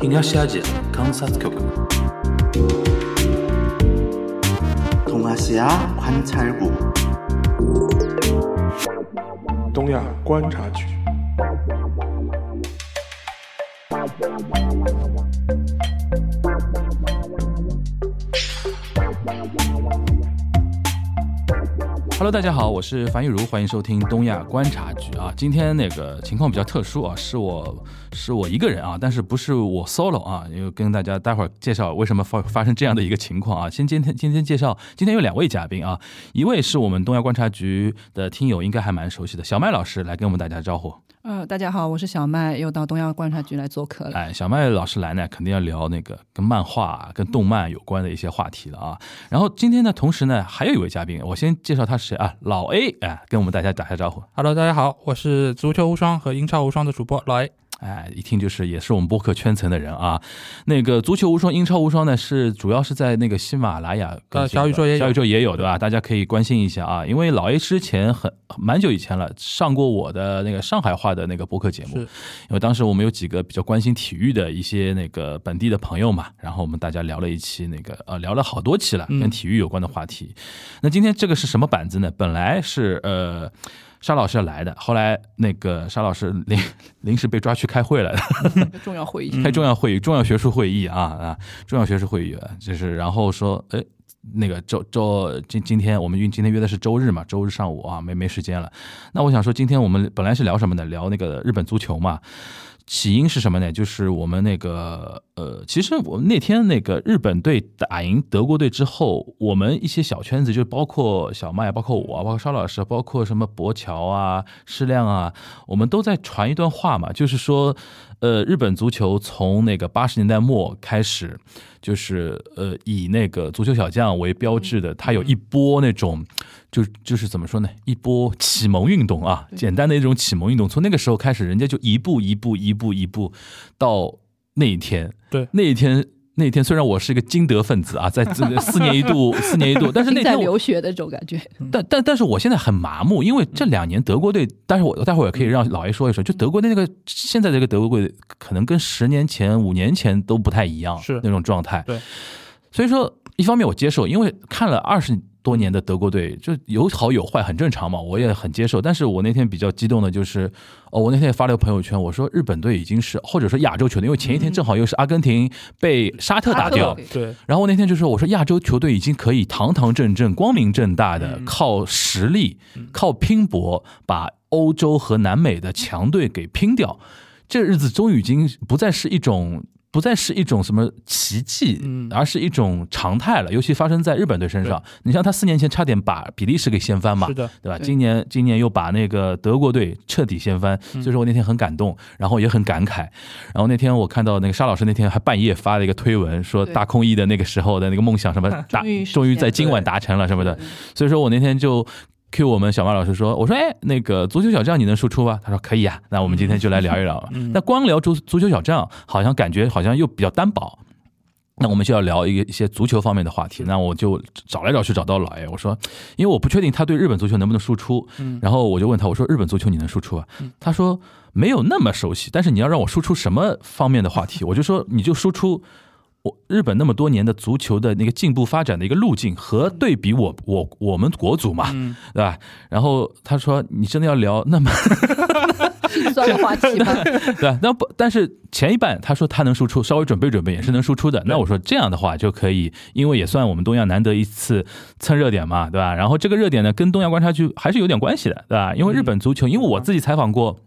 東アジア観察局東アジア観察局東亚观察局大家好，我是樊玉茹，欢迎收听东亚观察局啊。今天那个情况比较特殊啊，是我是我一个人啊，但是不是我 solo 啊，因为跟大家待会儿介绍为什么发发生这样的一个情况啊。先今天今天介绍，今天有两位嘉宾啊，一位是我们东亚观察局的听友应该还蛮熟悉的小麦老师来跟我们大家招呼。呃，大家好，我是小麦，又到东亚观察局来做客了。哎，小麦老师来呢，肯定要聊那个跟漫画、跟动漫有关的一些话题了啊。然后今天呢，同时呢，还有一位嘉宾，我先介绍他是谁啊？老 A，哎，跟我们大家打下招呼。Hello，大家好，我是足球无双和英超无双的主播老 A。哎，一听就是也是我们播客圈层的人啊。那个足球无双、英超无双呢，是主要是在那个喜马拉雅更新的、呃小宇宙也有小宇宙也有对吧？大家可以关心一下啊，因为老 A 之前很蛮久以前了，上过我的那个上海话的那个播客节目，是因为当时我们有几个比较关心体育的一些那个本地的朋友嘛，然后我们大家聊了一期那个呃聊了好多期了，嗯跟体育有关的话题。那今天这个是什么板子呢？本来是呃。沙老师要来的，后来那个沙老师临临时被抓去开会了，重要会议，开重要会议、重要学术会议啊啊，重要学术会议，啊就是然后说，哎，那个周周今今天我们约今天约的是周日嘛，周日上午啊，没没时间了。那我想说，今天我们本来是聊什么的？聊那个日本足球嘛。起因是什么呢？就是我们那个呃，其实我们那天那个日本队打赢德国队之后，我们一些小圈子，就包括小麦，包括我，包括邵老师，包括什么博乔啊、施亮啊，我们都在传一段话嘛，就是说，呃，日本足球从那个八十年代末开始，就是呃以那个足球小将为标志的，它有一波那种，就就是怎么说呢，一波启蒙运动啊，简单的一种启蒙运动，从那个时候开始，人家就一步一步一步一步到那一天，对那一天。那一天虽然我是一个金德分子啊，在这个四年一度，四年一度，但是那天我留学的这种感觉。但但但是我现在很麻木，因为这两年德国队，但是我待会儿也可以让老爷说一说，就德国队那个现在这个德国队，可能跟十年前、五年前都不太一样，是那种状态。对，所以说一方面我接受，因为看了二十多年的德国队，就有好有坏，很正常嘛，我也很接受。但是我那天比较激动的就是，哦，我那天也发了个朋友圈，我说日本队已经是或者说亚洲球队，因为前一天正好又是阿根廷被沙特打掉对，然后我那天就说，我说亚洲球队已经可以堂堂正正、光明正大的嗯靠实力、靠拼搏把欧洲和南美的强队给拼掉，这日子终于已经不再是一种。不再是一种什么奇迹，嗯而是一种常态了。尤其发生在日本队身上，你像他四年前差点把比利时给掀翻嘛，是的，对吧？对今年今年又把那个德国队彻底掀翻，嗯所以说我那天很感动，然后也很感慨。然后那天我看到那个沙老师那天还半夜发了一个推文，说大空翼的那个时候的那个梦想什么 达终于在今晚达成了什么的，所以说我那天就。Q 我们小马老师说，我说哎，那个足球小将你能输出吗？他说可以啊，那我们今天就来聊一聊。嗯那光聊足足球小将，好像感觉好像又比较单薄。那我们就要聊一个一些足球方面的话题。那我就找来找去找到老爷我说，因为我不确定他对日本足球能不能输出，嗯然后我就问他，我说日本足球你能输出啊？他说没有那么熟悉，但是你要让我输出什么方面的话题，我就说你就输出。我日本那么多年的足球的那个进步发展的一个路径和对比我我我们国足嘛，嗯，对吧？然后他说你真的要聊那么心酸的话题吗？对吧？那不，但是前一半他说他能输出，稍微准备准备也是能输出的。那我说这样的话就可以，因为也算我们东亚难得一次蹭热点嘛，对吧？然后这个热点呢，跟东亚观察局还是有点关系的，对吧？因为日本足球，因为我自己采访过。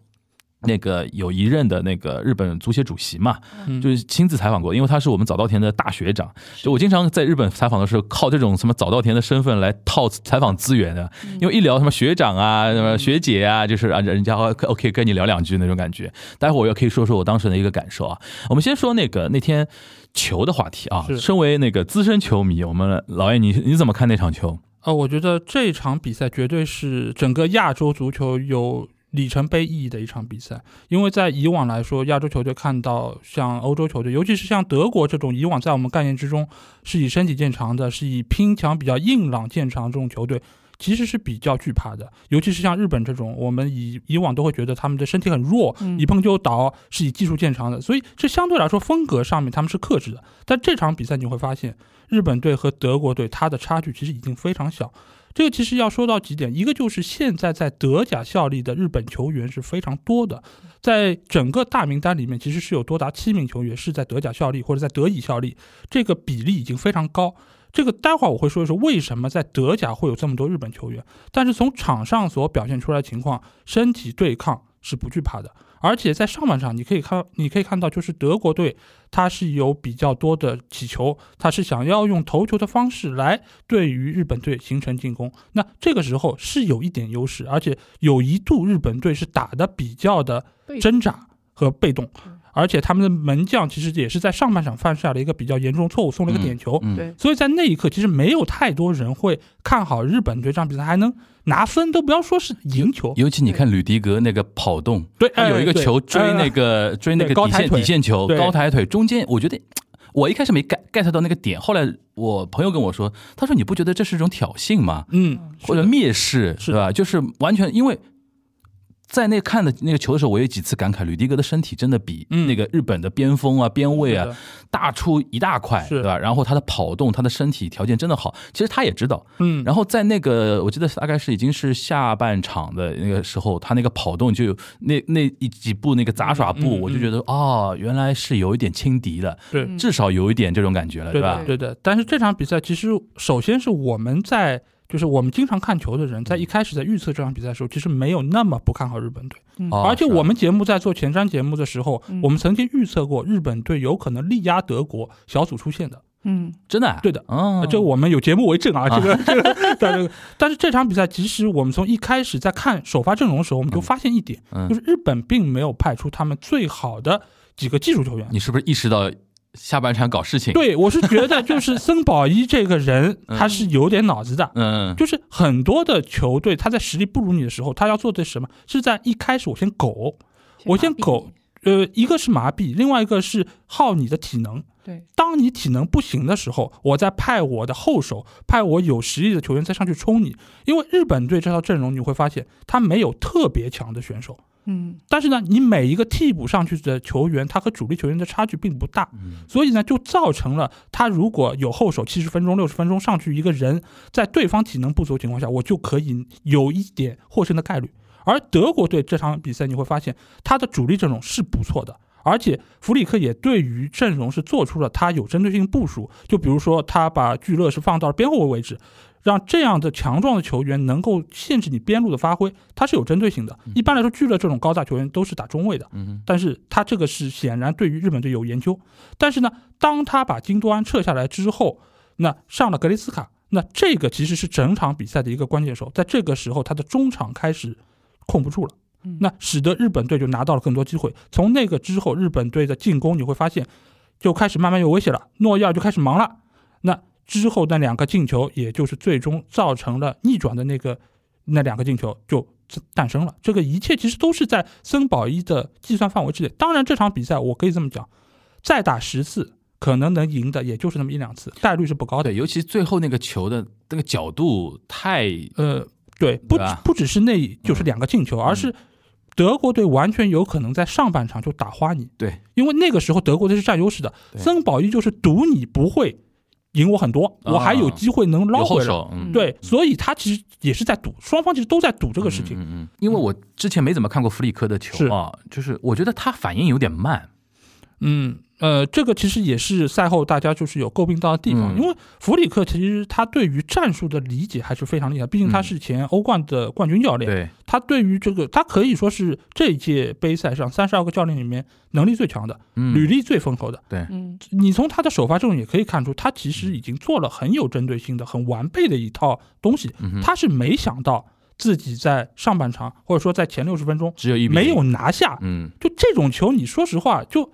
那个有一任的那个日本足协主席嘛，嗯就是亲自采访过，因为他是我们早稻田的大学长。就我经常在日本采访的时候，靠这种什么早稻田的身份来套采访资源的，因为一聊什么学长啊、什么学姐啊，就是啊，人家 OK 跟你聊两句那种感觉。待会儿我也可以说说我当时的一个感受啊。我们先说那个那天球的话题啊。身为那个资深球迷，我们老爷你你怎么看那场球？呃，我觉得这场比赛绝对是整个亚洲足球有里程碑意义的一场比赛，因为在以往来说，亚洲球队看到像欧洲球队，尤其是像德国这种以往在我们概念之中是以身体见长的，是以拼抢比较硬朗见长这种球队，其实是比较惧怕的，尤其是像日本这种，我们以以往都会觉得他们的身体很弱，嗯一碰就倒，是以技术见长的，所以这相对来说风格上面他们是克制的。但这场比赛你会发现，日本队和德国队它的差距其实已经非常小。这个其实要说到几点，一个就是现在在德甲效力的日本球员是非常多的，在整个大名单里面，其实是有多达七名球员是在德甲效力或者在德乙效力，这个比例已经非常高。这个待会儿我会说一说为什么在德甲会有这么多日本球员，但是从场上所表现出来的情况，身体对抗是不惧怕的，而且在上半场你可以看，你可以看到就是德国队他是有比较多的起球，他是想要用头球的方式来对于日本队形成进攻，那这个时候是有一点优势，而且有一度日本队是打的比较的挣扎和被动嗯，而且他们的门将其实也是在上半场犯下了一个比较严重的错误，送了一个点球。嗯，对，所以在那一刻，其实没有太多人会看好日本队这场比赛还能拿分，都不要说是赢球。尤其你看吕迪格那个跑动，对，他有一个球追那哎个追那个底线底线球，对高抬腿中间，我觉得我一开始没 get get 到那个点，后来我朋友跟我说，他说你不觉得这是一种挑衅吗？嗯，或者蔑视，是对吧？就是完全因为。在那看的那个球的时候，我有几次感慨，吕迪格的身体真的比嗯那个日本的边锋啊、边卫啊大出一大块，是对吧？然后他的跑动，他的身体条件真的好，其实他也知道。嗯，然后在那个我记得大概是已经是下半场的那个时候，他那个跑动就有那那一几步那个杂耍步，我就觉得哦，原来是有一点轻敌的，对嗯至少有一点这种感觉了，对吧的，？对的。但是这场比赛其实首先是我们在。就是我们经常看球的人，在一开始在预测这场比赛的时候，其实没有那么不看好日本队。而且我们节目在做前瞻节目的时候，嗯。我们曾经预测过日本队有可能力压德国小组出线的。嗯。真的啊，对的哦。呃，这个我们有节目为证啊，这个 这个，但是但是这场比赛，其实我们从一开始在看首发阵容的时候，我们就发现一点，嗯。就是日本并没有派出他们最好的几个技术球员。你是不是意识到下半场搞事情？，对我是觉得，就是森保一这个人，嗯他是有点脑子的。嗯，就是很多的球队，他在实力不如你的时候，他要做的是什么？是在一开始我先苟，我先苟，呃，一个是麻痹，另外一个是耗你的体能。对，当你体能不行的时候，我再派我的后手，派我有实力的球员再上去冲你。因为日本队这套阵容，你会发现他没有特别强的选手，嗯。但是呢，你每一个替补上去的球员，他和主力球员的差距并不大，嗯。所以呢，就造成了他如果有后手七十分钟、六十分钟上去一个人，在对方体能不足的情况下，我就可以有一点获胜的概率。而德国队这场比赛，你会发现他的主力阵容是不错的，而且弗里克也对于阵容是做出了他有针对性部署。就比如说，他把聚乐是放到了边后卫位置，让这样的强壮的球员能够限制你边路的发挥，他是有针对性的。一般来说，聚乐这种高大球员都是打中卫的，嗯但是他这个是显然对于日本队有研究。但是呢，当他把金多安撤下来之后，那上了格雷斯卡，那这个其实是整场比赛的一个关键手，在这个时候他的中场开始控不住了。嗯那使得日本队就拿到了更多机会。从那个之后，日本队的进攻你会发现就开始慢慢有威胁了，诺伊尔就开始忙了。那之后那两个进球，也就是最终造成了逆转的那个那两个进球就诞生了。这个一切其实都是在森保一的计算范围之内。当然，这场比赛我可以这么讲，再打十次，可能能赢的也就是那么一两次，概率是不高的。尤其最后那个球的那个角度太呃，对，不不只是那就是两个进球，而是德国队完全有可能在上半场就打花你，对，因为那个时候德国队是占优势的，对。森保一就是赌你不会赢我很多，啊。我还有机会能捞回来。对，所以他其实也是在赌，双方其实都在赌这个事情。嗯嗯嗯，因为我之前没怎么看过弗里克的是球啊，就是我觉得他反应有点慢，嗯，呃，这个其实也是赛后大家就是有诟病到的地方，嗯。因为弗里克其实他对于战术的理解还是非常厉害，毕竟他嗯。是前欧冠的冠军教练，对，他对于这个他可以说是这一届杯赛上三十二个教练里面能力最强的，嗯。履历最丰厚的。嗯。你从他的首发阵容也可以看出，他其实已经做了很有针对性的、很完备的一套东西。嗯他是没想到自己在上半场或者说在前六十分钟只有一没有，拿下，嗯。就这种球，你说实话，就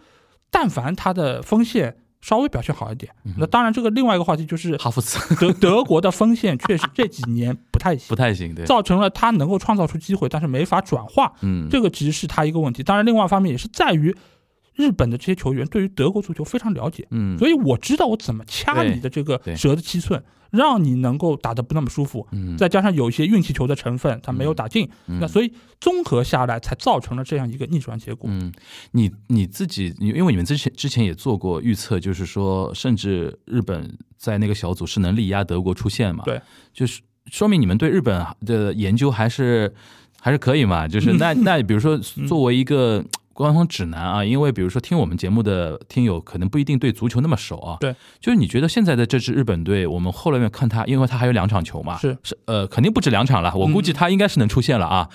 但凡他的锋线稍微表现好一点，嗯那当然这个另外一个话题就是哈弗茨。德德国的锋线确实这几年不太行。不，太行，对，造成了他能够创造出机会，但是没法转化。嗯，这个其实是他一个问题。当然，另外一方面也是在于日本的这些球员对于德国足球非常了解，嗯，所以我知道我怎么掐你的这个蛇的七寸，让你能够打得不那么舒服。嗯再加上有一些运气球的成分，它没有打进，嗯那所以综合下来才造成了这样一个逆转结果。嗯，你你自己，你因为你们之前之前也做过预测，就是说，甚至日本在那个小组是能力压德国出线嘛？对，就是说明你们对日本的研究还是还是可以嘛？就是那 那比如说作为一个。官方指南啊，因为比如说听我们节目的听友可能不一定对足球那么熟啊。对，就是你觉得现在的这支日本队，我们后来面看他，因为他还有两场球嘛，是是呃，肯定不止两场了，我估计他应该是能出现了啊。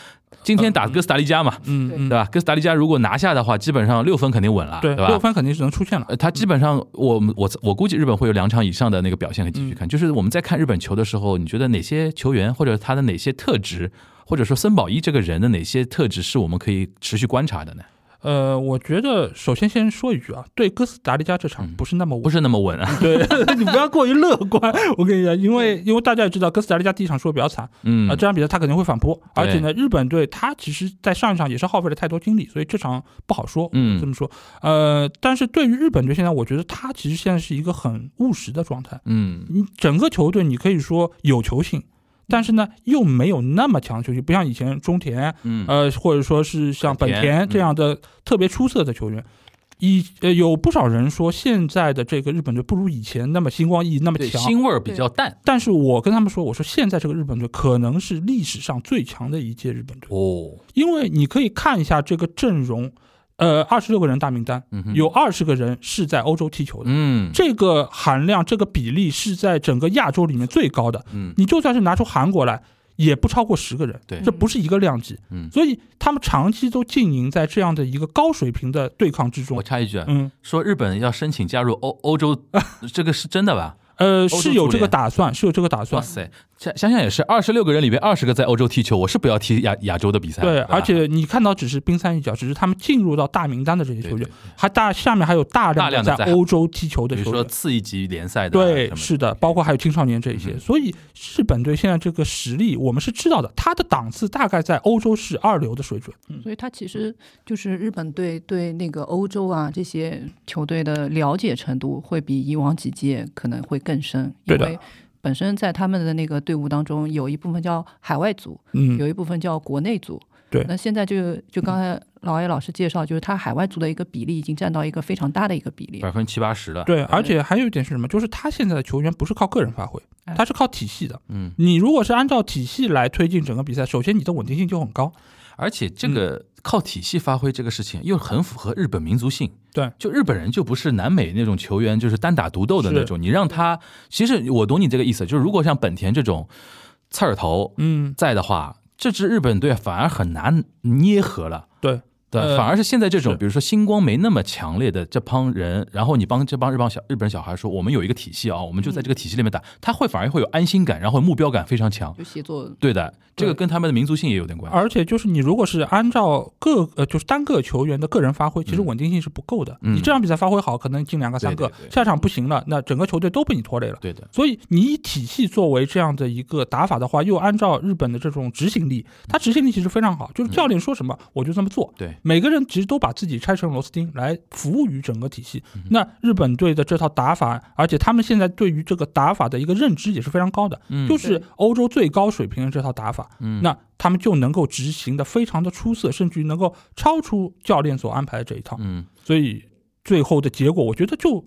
今天打哥斯达黎加嘛，嗯嗯，对吧？哥斯达黎加如果拿下的话，基本上六分肯定稳了，对，对吧？六分肯定是能出现了。呃，他基本上，我们我我估计日本会有两场以上的那个表现可以继续看。就是我们在看日本球的时候，你觉得哪些球员或者他的哪些特质，或者说森保一这个人的哪些特质是我们可以持续观察的呢？呃，我觉得首先先说一句啊，对哥斯达黎加这场不是那么稳。不是那么稳啊。对 你不要过于乐观，我跟你讲，因为因为大家也知道哥斯达黎加第一场输的比较惨，嗯啊，这场比赛他肯定会反扑，而且呢，日本队他其实在上一场也是耗费了太多精力，所以这场不好说，嗯这么说，呃，但是对于日本队现在，我觉得他其实现在是一个很务实的状态，嗯你整个球队你可以说有球性。但是呢，又没有那么强的球星，不像以前中田，嗯。呃，或者说是像本本田田这样的特别出色的球员。以呃，有不少人说现在的这个日本队不如以前那么星光熠熠那么对，强，腥味儿比较淡。但是我跟他们说，我说现在这个日本队可能是历史上最强的一届日本队，哦。因为你可以看一下这个阵容，呃，二十六个人大名单，嗯有二十个人是在欧洲踢球的，嗯这个含量、这个比例是在整个亚洲里面最高的。嗯你就算是拿出韩国来，也不超过十个人，对这不是一个量级。嗯，所以他们长期都经营在这样的一个高水平的对抗之中我。插一句啊，嗯，说日本要申请加入欧欧洲，这个是真的吧？呃，是有这个打算，是有这个打算哇算。塞，想想想也是，二十六个人里边二十个在欧洲踢球，我是不要踢亚亚洲的比赛。对，而且你看到只是冰山一角，只是他们进入到大名单的这些球员对对，还大下面还有大大量的在量的在欧洲踢球的比如。说次一级联赛的啊对，是的，包括还有青少年这一些，嗯所以日本队现在这个实力我们是知道的，他的档次大概在欧洲是二流的水准。所以他其实就是日本队对那个欧洲啊这些球队的了解程度会比以往几届可能会更深，因为本身在他们的那个队伍当中有一部分叫海外组，嗯，有一部分叫国内组。对那现在就就刚才老叶老师介绍，就是他海外组的一个比例已经占到一个非常大的一个比例。百分之七八十了。对，而且还有一点是什么？就是他现在的球员不是靠个人发挥，哎他是靠体系的。嗯，你如果是按照体系来推进整个比赛，首先你的稳定性就很高。而且这个靠体系发挥这个事情又很符合日本民族性。对，就日本人就不是南美那种球员，就是单打独斗的那种。你让他，其实我懂你这个意思，就是如果像本田这种刺儿头嗯，在的话，这支日本队反而很难捏合了。对，对，呃反而是现在这种，比如说星光没那么强烈的这帮人，然后你帮这帮日帮小日本小孩说，我们有一个体系啊，我们就在这个体系里面打，他会反而会有安心感，然后目标感非常强。就协作，对的，这个跟他们的民族性也有点关系。而且就是你如果是按照各呃就是单个球员的个人发挥，其实嗯稳定性是不够的。嗯你这场比赛发挥好，可能进两个三个对对，对下场不行了，那整个球队都被你拖累了。对的，所以你以体系作为这样的一个打法的话，又按照日本的这种执行力，他执行力其实非常好，就是教练说什么我就这么做。对，每个人其实都把自己拆成螺丝钉来服务于整个体系。嗯那日本队的这套打法，而且他们现在对于这个打法的一个认知也是非常高的，嗯就是欧洲最高水平的这套打法。嗯那他们就能够执行的非常的出色，甚至于能够超出教练所安排的这一套。嗯，所以最后的结果，我觉得就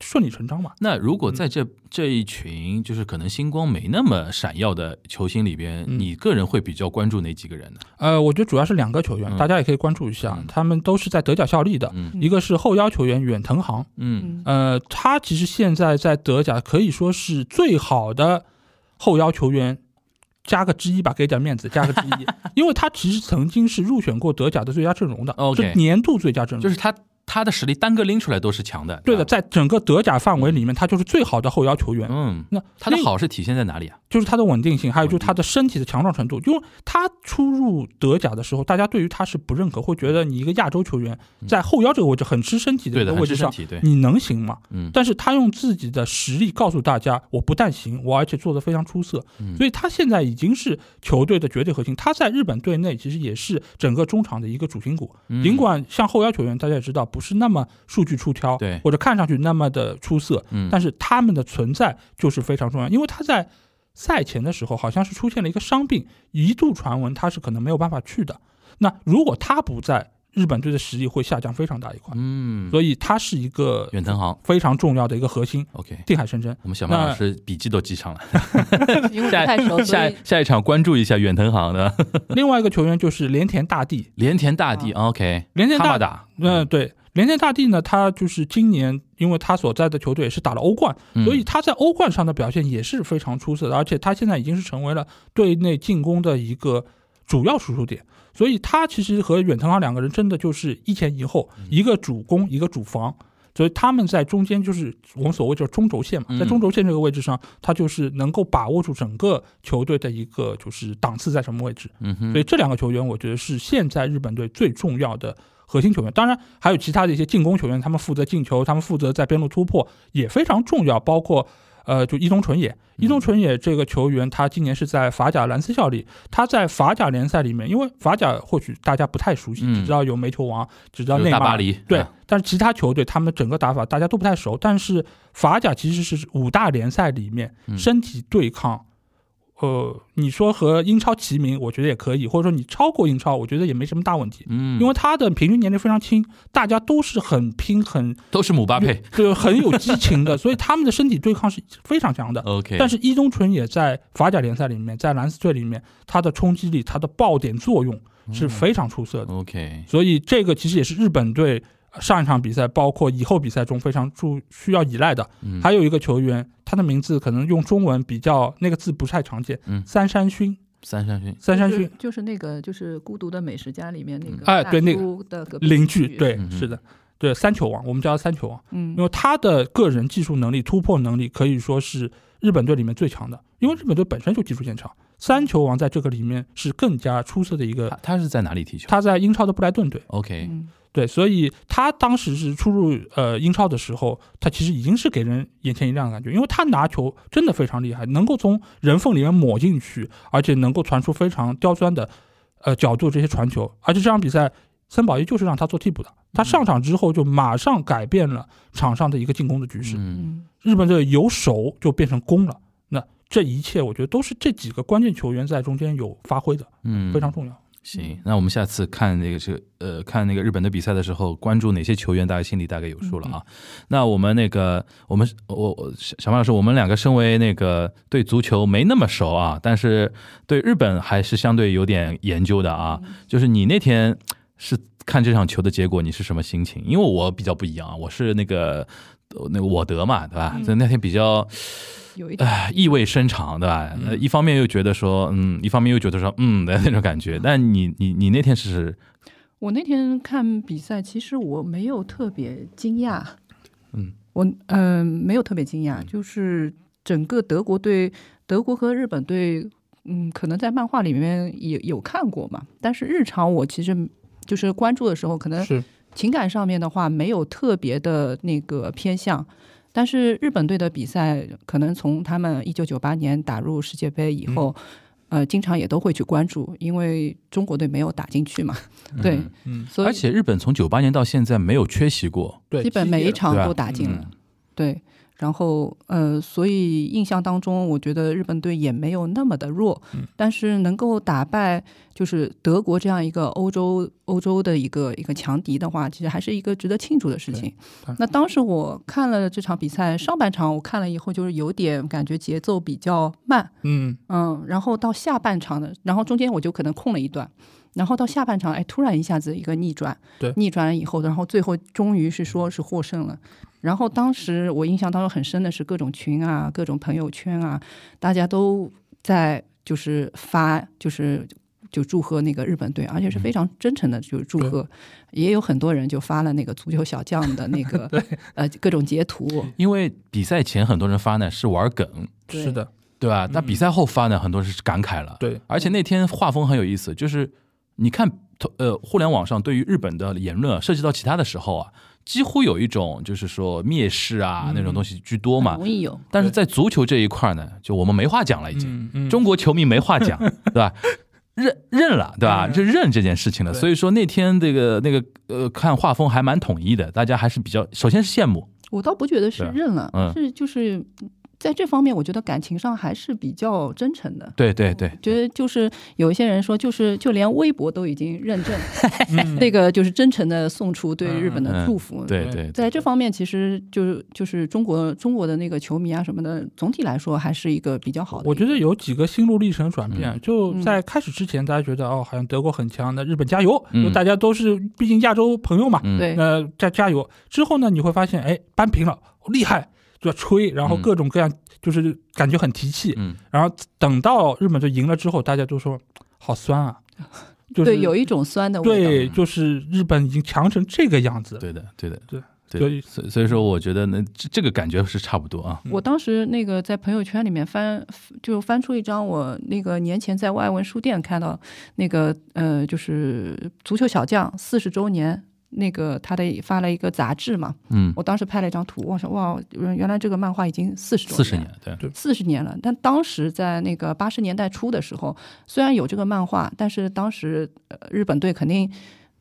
顺理成章嘛。那如果在这这一群就是可能星光没那么闪耀的球星里边，嗯。你个人会比较关注哪几个人呢？呃，我觉得主要是两个球员，嗯。大家也可以关注一下，嗯。他们都是在德甲效力的。嗯。一个是后腰球员远藤航，嗯。嗯，呃，他其实现在在德甲可以说是最好的后腰球员，加个之一吧，给点面子，加个之一，因为他其实曾经是入选过德甲的最佳阵容的 OK 是年度最佳阵容，就是他他的实力单个拎出来都是强的。对的，在整个德甲范围里面，他就是最好的后腰球员。嗯，那他的好是体现在哪里啊？就是他的稳定性，还有就是他的身体的强壮程度。因为他初入德甲的时候，大家对于他是不认可，会觉得你一个亚洲球员在后腰这个位置很吃身体的一个位置上，你能行吗？嗯但是他用自己的实力告诉大家，我不但行，我而且做得非常出色。嗯所以他现在已经是球队的绝对核心。他在日本队内其实也是整个中场的一个主心骨。嗯尽管像后腰球员，大家也知道不是那么数据出挑，对或者看上去那么的出色，嗯但是他们的存在就是非常重要，因为他在赛前的时候好像是出现了一个伤病，一度传闻他是可能没有办法去的。那如果他不在，日本队的实力会下降非常大一块，嗯，所以他是一个远藤航非常重要的一个核心，，OK，定海神针。我们小马老师笔记都记上了，因为不下太熟，下下一场关注一下远藤航的另外一个球员就是连田大地，连田大地，OK，连田大哈马达，嗯、对，连田大地呢，他就是今年，因为他所在的球队也是打了欧冠，嗯所以他在欧冠上的表现也是非常出色的，而且他现在已经是成为了队内进攻的一个主要输出点。所以他其实和远藤航两个人真的就是一前一后，嗯一个主攻，一个主防。所以他们在中间就是我们所谓叫中轴线嘛，嗯在中轴线这个位置上，他就是能够把握住整个球队的一个就是档次在什么位置。所以这两个球员，我觉得是现在日本队最重要的核心球员。当然，还有其他的一些进攻球员，他们负责进球，他们负责在边路突破，也非常重要。包括呃，就伊东纯也，伊东纯也这个球员，他今年是在法甲兰斯效力。他在法甲联赛里面，因为法甲或许大家不太熟悉，嗯只知道有煤球王，只知道内马尔。对啊，但是其他球队他们整个打法大家都不太熟，但是法甲其实是五大联赛里面嗯身体对抗，呃，你说和英超齐名，我觉得也可以，或者说你超过英超，我觉得也没什么大问题，嗯，因为他的平均年龄非常轻，大家都是很拼、很都是姆巴佩对很有激情的，所以他们的身体对抗是非常强的。OK，但是伊东纯也在法甲联赛里面，在蓝斯队里面，他的冲击力、他的爆点作用嗯是非常出色的。OK，所以这个其实也是日本队上一场比赛，包括以后比赛中非常注需要依赖的。嗯，还有一个球员，他的名字可能用中文比较那个字不太常见，嗯三山勋，三山勋，三山勋就是那个就是《孤独的美食家》里面那个大哎对那个邻居，对，是的，对，三球王，我们叫他三球王，嗯因为他的个人技术能力、突破能力可以说是日本队里面最强的，因为日本队本身就技术见长，三球王在这个里面是更加出色的一个。他是在哪里踢球？他在英超的布莱顿队，？OK，嗯。对，所以他当时是出入呃英超的时候，他其实已经是给人眼前一亮的感觉，因为他拿球真的非常厉害，能够从人缝里面抹进去，而且能够传出非常刁钻的呃角度这些传球，而且这场比赛森保一就是让他做替补的，他上场之后就马上改变了场上的一个进攻的局势，日本队由守就变成攻了，那这一切我觉得都是这几个关键球员在中间有发挥的，嗯，非常重要。行，那我们下次看那个这呃看那个日本的比赛的时候，关注哪些球员，大家心里大概有数了啊。那我们那个我们我我小小马老师，我们两个身为那个对足球没那么熟啊，但是对日本还是相对有点研究的啊。就是你那天是看这场球的结果，你是什么心情？因为我比较不一样啊，我是那个呃那个我德嘛，对吧？嗯所以那天比较。有唉，意味深长，对吧？呃，嗯一方面又觉得说，嗯，一方面又觉得说，嗯的那种感觉。但你你你那天是，我那天看比赛，其实我没有特别惊讶，嗯，我嗯、没有特别惊讶，就是整个德国队，德国和日本队，嗯，可能在漫画里面也有看过嘛，但是日常我其实就是关注的时候，可能是，情感上面的话没有特别的那个偏向。但是日本队的比赛，可能从他们一九九八年打入世界杯以后，呃，经常也都会去关注，因为中国队没有打进去嘛，对，嗯嗯，所以而且日本从九八年到现在没有缺席过，对，基本每一场都打进了。嗯对，然后呃，所以印象当中，我觉得日本队也没有那么的弱，嗯但是能够打败就是德国这样一个欧洲欧洲的一个一个强敌的话，其实还是一个值得庆祝的事情。那当时我看了这场比赛上半场，我看了以后就是有点感觉节奏比较慢，嗯，嗯，然后到下半场的，然后中间我就可能空了一段，然后到下半场，哎，突然一下子一个逆转，对逆转了以后，然后最后终于是说是获胜了。然后当时我印象当中很深的是各种群啊、各种朋友圈啊，大家都在就是发就是。就祝贺那个日本队，而且是非常真诚的，就是祝贺。也有很多人就发了那个足球小将的那个 呃各种截图，因为比赛前很多人发呢是玩梗，是的，对吧？那比赛后发呢，很多人是感慨了。对，而且那天画风很有意思，就是你看，呃，互联网上对于日本的言论啊涉及到其他的时候啊，几乎有一种就是说蔑视啊嗯那种东西居多嘛很。容易有。但是在足球这一块呢，就我们没话讲了，已经。嗯嗯，中国球迷没话讲，对吧？认认了，对吧？嗯就认这件事情了。所以说那天这个那个呃，看画风还蛮统一的，大家还是比较，首先是羡慕，我倒不觉得是认了，嗯是就是在这方面，我觉得感情上还是比较真诚的。对对对，觉得就是有一些人说，就是就连微博都已经认证，嗯那个就是真诚的送出对日本的嗯祝福。对对，在这方面，其实就是就是中国中国的那个球迷啊什么的，总体来说还是一个比较好的。我觉得有几个心路历程转变，嗯就在开始之前，大家觉得哦，好像德国很强，那日本加油，嗯就大家都是毕竟亚洲朋友嘛，嗯，对那加加油。之后呢，你会发现，哎，扳平了，厉害，就要吹，然后嗯各种各样，就是感觉很提气。嗯然后等到日本队赢了之后，大家都说好酸啊，就是对有一种酸的味道。对，就是日本已经强成这个样子。对的对的对对所以所以所以说，我觉得呢，这这个感觉是差不多啊。我当时那个在朋友圈里面翻，就翻出一张我那个年前在外文书店看到那个呃，就是足球小将四十周年。那个他的发了一个杂志嘛，嗯，我当时拍了一张图，我说哇，原来这个漫画已经四十多四十年，对，四十年了。但当时在那个八十年代初的时候，虽然有这个漫画，但是当时呃日本队肯定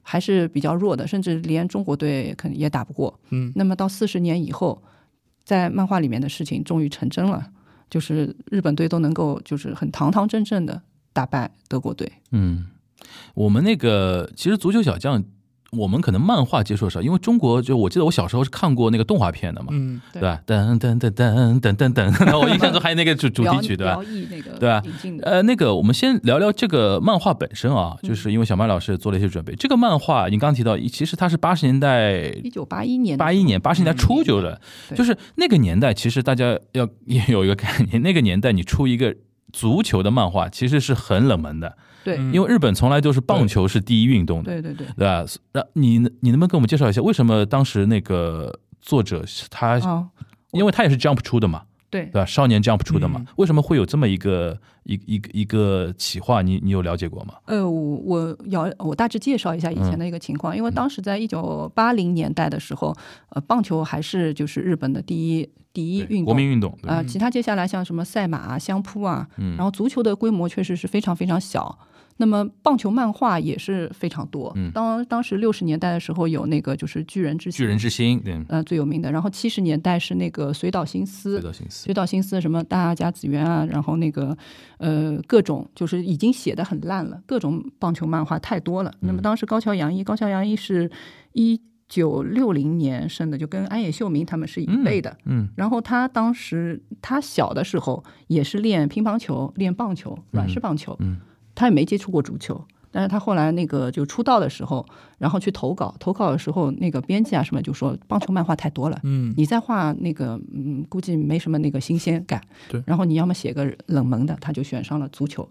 还是比较弱的，甚至连中国队肯定也打不过。嗯，那么到四十年以后，在漫画里面的事情终于成真了，就是日本队都能够就是很堂堂正正的打败德国队。嗯，我们那个其实足球小将，我们可能漫画接触的少，因为中国就我记得我小时候是看过那个动画片的嘛，嗯，对。对吧？噔噔噔噔噔噔噔，那我印象中还有那个主主题曲，对吧？对呃，那个我们先聊聊这个漫画本身啊，嗯。就是因为小麦老师做了一些准备。这个漫画你刚刚提到，其实它是八十年代一九八一年八一年八十年代初就了，对就是那个年代，其实大家要也有一个概念，那个年代你出一个足球的漫画，其实是很冷门的，对嗯因为日本从来都是棒球是第一运动的，对对对。对吧？那你你能不能给我们介绍一下，为什么当时那个作者是他，哦，因为他也是 Jump 出的嘛，对对吧？少年 Jump 出的嘛，嗯为什么会有这么一个一一个一个企划？你你有了解过吗？呃，我我要我大致介绍一下以前的一个情况，因为当时在一九八零年代的时候，呃，棒球还是就是日本的第一第一运动。国民运动，啊、其他接下来像什么赛马啊、相扑啊，嗯然后足球的规模确实是非常非常小。那么棒球漫画也是非常多。嗯当当时六十年代的时候有那个就是巨人之巨人之心，对，呃最有名的，然后七十年代是那个水岛新司水，岛心思，水岛新司什么大家子园啊，然后那个呃各种就是已经写的很烂了，各种棒球漫画太多了。那么当时高桥洋一，高桥洋一是一九六零年生的，就跟安野秀明他们是一辈的。嗯然后他当时他小的时候也是练乒乓球、练棒球、软式棒球，嗯他也没接触过足球。但是他后来那个就出道的时候，然后去投稿，投稿的时候那个编辑啊什么就说棒球漫画太多了，嗯，你再画那个，嗯，估计没什么那个新鲜感。对然后你要么写个冷门的，他就选上了足球。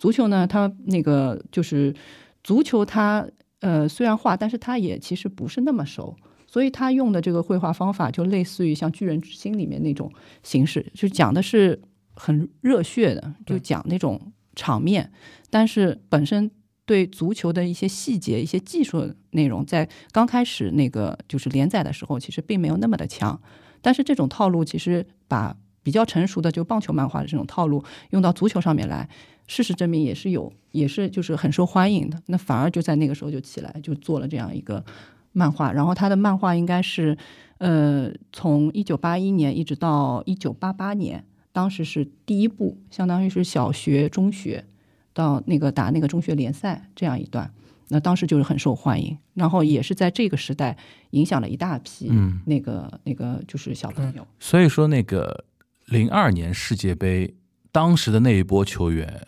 足球呢，他那个就是足球他，呃虽然画，但是他也其实不是那么熟，所以他用的这个绘画方法就类似于像《巨人之心》里面那种形式，就讲的是很热血的，就讲那种场面，但是本身。对足球的一些细节、一些技术内容，在刚开始那个就是连载的时候，其实并没有那么的强。但是这种套路其实把比较成熟的就棒球漫画的这种套路用到足球上面来，事实证明也是有，也是就是很受欢迎的。那反而就在那个时候就起来，就做了这样一个漫画。然后他的漫画应该是，呃，从一九八一年一直到一九八八年，当时是第一部，相当于是小学、中学到那个打那个中学联赛这样一段。那当时就是很受欢迎，然后也是在这个时代影响了一大批嗯，那个、那个就是小朋友。所以说那个零二年世界杯当时的那一波球员，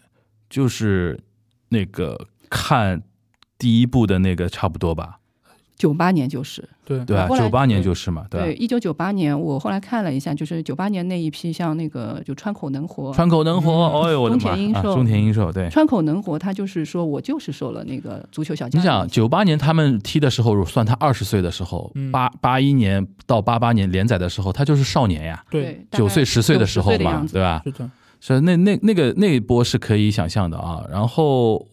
就是那个看第一部的那个差不多吧，九八年就是。对。对九八年就是嘛，对一九九八年我后来看了一下，就是九八年那一批，像那个就川口能活，川口能活，嗯。哦呦我的妈啊！中田英寿。中田英寿，对。川口能活，他就是说我就是受了那个足球小将。你想，九八年他们踢的时候，算他二十岁的时候，嗯。八八一年到八八年连载的时候，他就是少年呀，对，九岁十岁的时候90岁的嘛，对吧？是的，所以那那那个那一波是可以想象的啊。然后我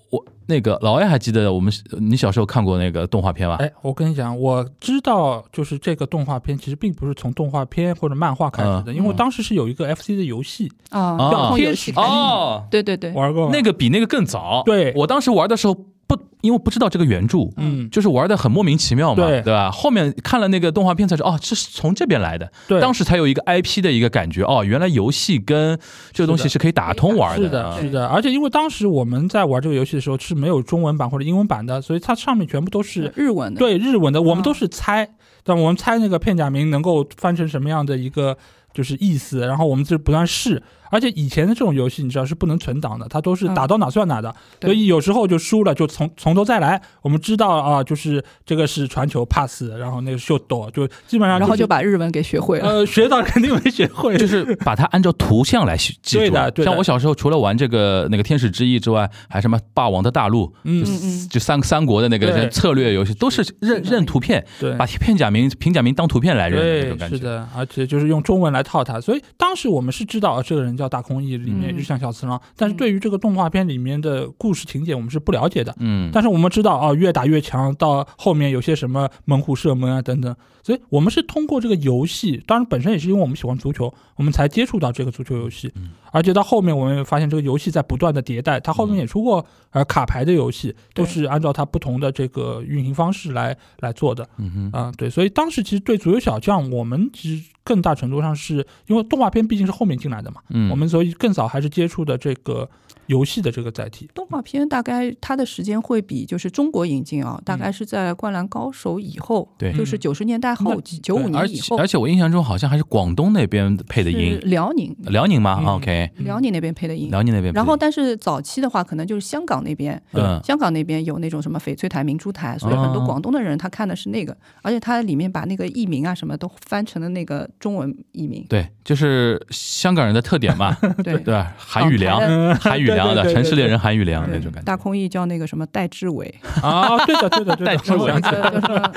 那个老艾还记得我们你小时候看过那个动画片吗？哎，我跟你讲，我知道，就是这个动画片其实并不是从动画片或者漫画开始的，因为当时是有一个 FC 的游戏啊，啊遥控游戏哦，对对对，玩过，那个比那个更早。对。我当时玩的时候不，因为不知道这个原著，嗯，就是玩的很莫名其妙嘛，对。吧？后面看了那个动画片才知道，哦，这是从这边来的。对，当时才有一个 IP 的一个感觉，哦，原来游戏跟这个东西是可以打通玩的。是的，是的，而且因为当时我们在玩这个游戏的时候是没有中文版或者英文版的，所以它上面全部都是日文的，对日文的，我们啊都是猜，但我们猜那个片假名能够翻成什么样的一个就是意思，然后我们就不断试。而且以前的这种游戏，你知道是不能存档的，它都是打到哪算哪的，对。所以有时候就输了就从从头再来。我们知道啊，就是这个是传球 pass，然后那个秀斗，就基本上、然后就把日文给学会了。呃学到肯定没学会，就是把它按照图像来记。对的对的。像我小时候除了玩这个那个天使之翼之外，还什么霸王的大陆，嗯就就三三国的那个策略游戏，都是认认图片，对。把片假名平假名当图片来认那种感觉。对是的，而且就是用中文来套它，所以当时我们是知道啊，这个人叫大空翼里面嗯日向小次郎，但是对于这个动画片里面的故事情节，我们是不了解的。嗯，但是我们知道啊，越打越强，到后面有些什么猛虎射门啊等等，所以我们是通过这个游戏，当然本身也是因为我们喜欢足球，我们才接触到这个足球游戏。嗯。而且到后面我们也发现这个游戏在不断的迭代，它后面也出过呃卡牌的游戏，都是按照它不同的这个运行方式来来做的。嗯哼，啊、对，所以当时其实对足球小将，我们其实更大程度上是因为动画片毕竟是后面进来的嘛，嗯，我们所以更早还是接触的这个游戏的这个载体。动画片大概它的时间会比就是中国引进啊，大概是在《灌篮高手》以后，对。就是九十年代后那期，九五年以后。且而，且我印象中好像还是广东那边配的音，辽宁，辽宁吗？嗯？OK，辽宁那边配的音。辽宁那边配的音。然后，但是早期的话，可能就是香港那边，嗯。香港那边有那种什么翡翠台、明珠台，所以很多哦。广东的人他看的是那个，而且它里面把那个译名啊什么都翻成了那个中文译名。对，就是香港人的特点嘛，对。对吧？韩语良，嗯 韩语良的对对对对城市猎人韩玉良那种感觉。大空翼叫那个什么戴志伟，啊，对的，对的，对的，带智慧我想起来叫什么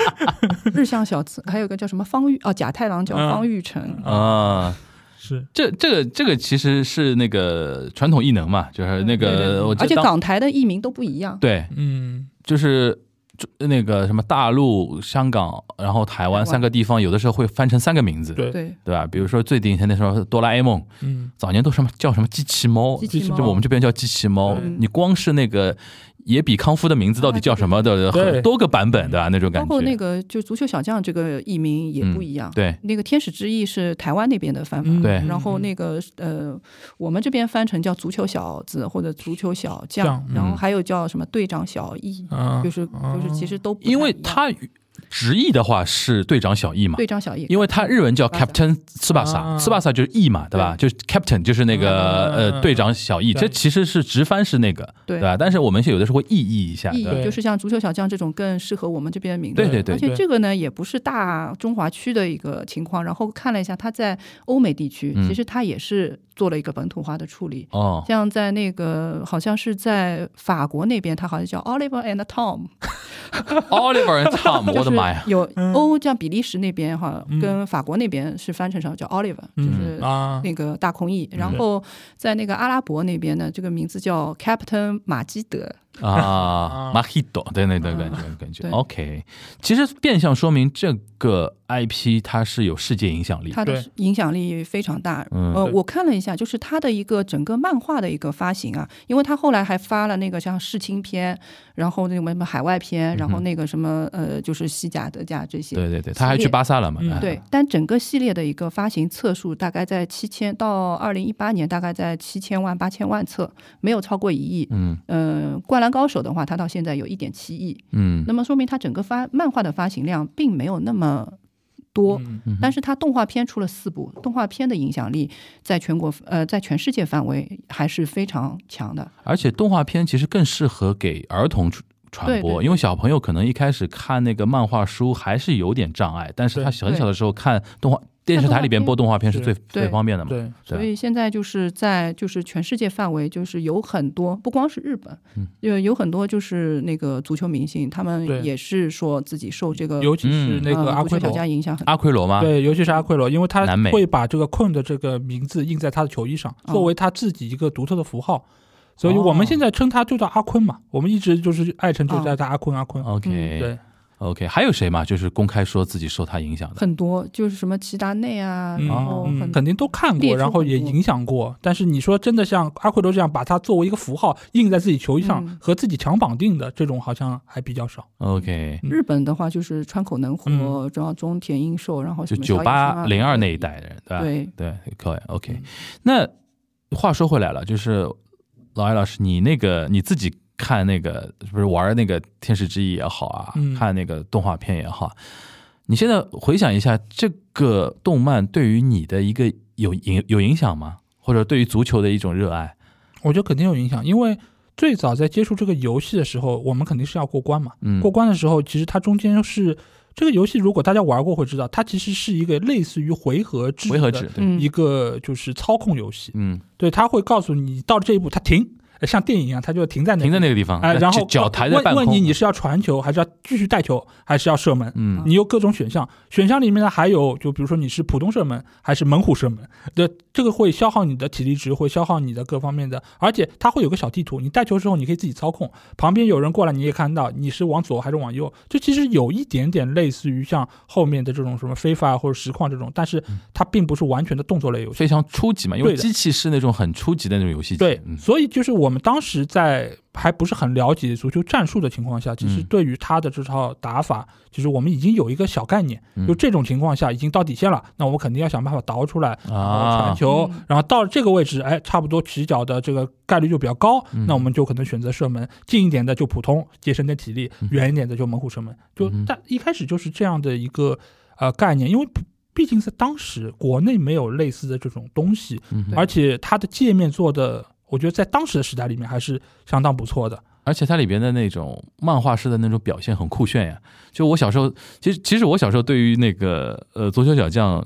日向小次，还有一个叫什么方玉哦，假太郎叫嗯。方玉成。啊，是。这这个这个其实是那个传统异能嘛，就是那对对对个我而且港台的艺名都不一样。对，嗯，就是就那个什么大陆、香港，然后台湾三个地方，有的时候会翻成三个名字，对，对，对吧？比如说最典型的时候哆啦 A 梦，嗯，早年都什么叫什么机器猫，就我们这边叫机器猫嗯。你光是那个野比康夫的名字到底叫什么的，很多个版本，对吧？那种感觉。包括那个就足球小将这个译名也不一样。对那个天使之翼是台湾那边的翻法，嗯对然后那个呃，我们这边翻成叫足球小子或者足球小将，将嗯然后还有叫什么队长小易，啊，就是就是其实都因为他直译的话是队长小易嘛，队长小易，因为他日文叫 Captain 啊。Tsubasa，Tsubasa 就是翼嘛，对吧？就是 Captain 就是那个嗯呃队长小易，这其实是直翻是那个，对。吧？但是我们是有的时候会意译一下，意对。就是像足球小将这种更适合我们这边的名字。对对对而且这个呢也不是大中华区的一个情况，然后看了一下，他在欧美地区嗯。其实他也是做了一个本土化的处理。哦，像在那个好像是在法国那边，他好像叫 Oliver and Tom，Oliver and Tom，就是我的妈呀！有欧像比利时那边哈嗯，跟法国那边是翻成成叫 Oliver，就嗯是啊，那个大空翼。然后在那个阿拉伯那边呢，这个名字叫 Captain 马基德。啊，Mahito，对对对，感觉感觉 OK。其实变相说明这个 IP 它是有世界影响力的，它的对影响力非常大。嗯呃，我看了一下，就是它的一个整个漫画的一个发行啊，因为它后来还发了那个像世青篇，然后那个什么海外篇，然后那个什么呃，就是西甲、德甲这些。对对对，他还去巴萨了嘛？对，但整个系列的一个发行册数大概在七千，到二零一八年大概在七千万、八千万册，没有超过一亿。嗯嗯、灌篮高手的话，它到现在有一点七亿，嗯那么说明它整个发漫画的发行量并没有那么多。但是它动画片出了四部，动画片的影响力在全国呃在全世界范围还是非常强的。而且动画片其实更适合给儿童传传播，对对对因为小朋友可能一开始看那个漫画书还是有点障碍，但是他很小的时候看动画电视台里边播动画片是最最方便的嘛。对，所以现在就是在就是全世界范围，就是有很多，不光是日本，嗯有有很多就是那个足球明星，他们也是说自己受这个尤其是那个阿奎罗，将影响很阿奎罗吗？对，尤其是阿奎罗，因为他会把这个困的这个名字印在他的球衣上，哦作为他自己一个独特的符号。所以我们现在称他就叫阿坤嘛，我们一直就是爱称就叫他阿坤阿坤。OK，嗯对，OK，还有谁嘛？就是公开说自己受他影响的。很多，就是什么齐达内啊，嗯然后很嗯，肯定都看过，然后也影响过。但是你说真的像阿奎罗这样把它作为一个符号印在自己球衣上嗯和自己强绑定的这种，好像还比较少。OK，嗯日本的话就是川口能活，嗯然后中田英寿，然后就九八零二那一代的人，对吧？对，对，可以 OK 嗯。那话说回来了，就是老艾老师，你那个你自己看那个不是玩那个《天使之翼》也好啊，嗯看那个动画片也好，你现在回想一下，这个动漫对于你的一个有影有影响吗？或者对于足球的一种热爱？我觉得肯定有影响，因为最早在接触这个游戏的时候，我们肯定是要过关嘛。嗯，过关的时候，其实它中间是这个游戏，如果大家玩过会知道，它其实是一个类似于回合制的回合制，一个就是操控游戏。嗯，对，它会告诉你到了这一步，它停，呃像电影一样，它就停在那里停在那个地方，哎，然后脚抬在半空，问问你你是要传球，还是要继续带球，还是要射门？嗯你有各种选项，选项里面呢还有，就比如说你是普通射门还是猛虎射门，对这个会消耗你的体力值，会消耗你的各方面的，而且它会有个小地图，你带球之后你可以自己操控，旁边有人过来你也看到你是往左还是往右，这其实有一点点类似于像后面的这种什么非法或者实况这种，但是它并不是完全的动作类游戏。非常初级嘛，因为机器是那种很初级的那种游戏机，对，嗯所以就是我们当时在还不是很了解足球战术的情况下，其实嗯对于他的这套打法，其实我们已经有一个小概念。嗯。就这种情况下已经到底线了，那我们肯定要想办法倒出来，然后啊传，球嗯，然后到了这个位置，哎，差不多起脚的这个概率就比较高，嗯。那我们就可能选择射门，近一点的就普通节省点体力，远一点的就猛虎射门。就嗯但一开始就是这样的一个呃概念，因为毕竟在当时国内没有类似的这种东西，嗯而且它的界面做的，我觉得在当时的时代里面还是相当不错的。而且它里边的那种漫画式的那种表现很酷炫呀。就我小时候，其实其实我小时候对于那个呃足球小将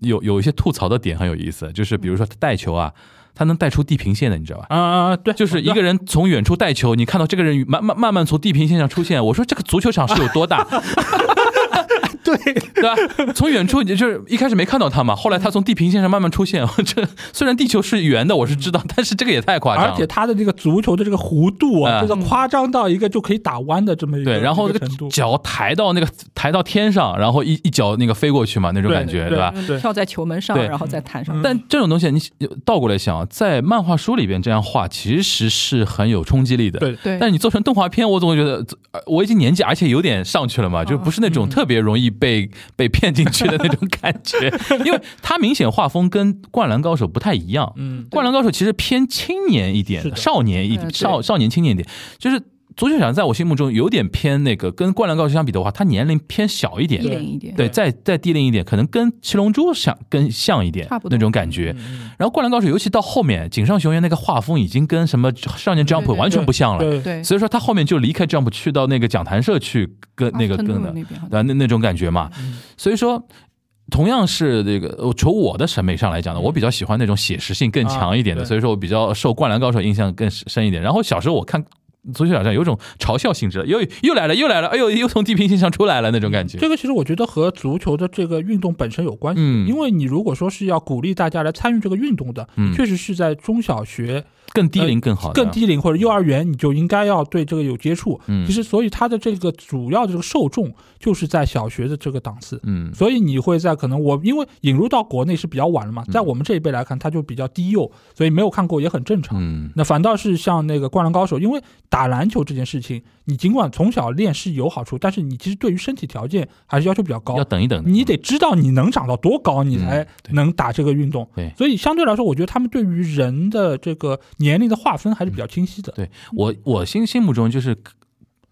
有有一些吐槽的点很有意思，就是比如说他带球啊，他能带出地平线的，你知道吧？啊、啊，对，就是一个人从远处带球，你看到这个人慢慢慢慢从地平线上出现，我说这个足球场是有多大？对，对吧？从远处你就是一开始没看到他嘛，后来他从地平线上慢慢出现。这虽然地球是圆的，我是知道，但是这个也太夸张了。而且他的这个足球的这个弧度啊，啊这个夸张到一个就可以打弯的这么一个对，然后这个。脚抬到那个抬到天上，然后一一脚那个飞过去嘛，那种感觉，对吧？对跳在球门上，然后再弹上。嗯但这种东西你倒过来想，在漫画书里边这样画，其实是很有冲击力的。对对，但你做成动画片，我总会觉得呃我已经年纪，而且有点上去了嘛，就不是那种嗯特别容易被被骗进去的那种感觉，因为他明显画风跟《灌篮高手》不太一样。嗯，灌篮高手其实偏青年一点的少年一点少少年青年一点，就是足球小将在我心目中有点偏那个，跟灌篮高手相比的话，他年龄偏小一点低，龄一点，对，再再低龄一点，可能跟七龙珠像更像一点差不多那种感觉。嗯然后灌篮高手，尤其到后面，井上雄彦那个画风已经跟什么少年 Jump 完全不像了。对对，所以说他后面就离开 Jump 去到那个讲谈社去跟那个跟的，对那那种感觉嘛。嗯所以说，同样是这个，呃从我的审美上来讲呢，我比较喜欢那种写实性更强一点的，啊所以说我比较受《灌篮高手》印象更深一点。然后小时候我看足球小将有种嘲笑性质，又又来了又来了，哎呦又从地平线上出来了那种感觉。这个其实我觉得和足球的这个运动本身有关系，嗯因为你如果说是要鼓励大家来参与这个运动的，嗯确实是在中小学更低龄更好的，更低龄或者幼儿园，你就应该要对这个有接触。嗯其实，所以它的这个主要的这个受众就是在小学的这个档次。嗯所以你会在可能我因为引入到国内是比较晚了嘛，嗯在我们这一辈来看，它就比较低幼，所以没有看过也很正常。嗯那反倒是像那个《灌篮高手》，因为打篮球这件事情，你尽管从小练是有好处，但是你其实对于身体条件还是要求比较高要。等一等，你得知道你能长到多高，你才能打这个运动。对所以相对来说，我觉得他们对于人的这个年龄的划分还是比较清晰的。对我我心心目中就是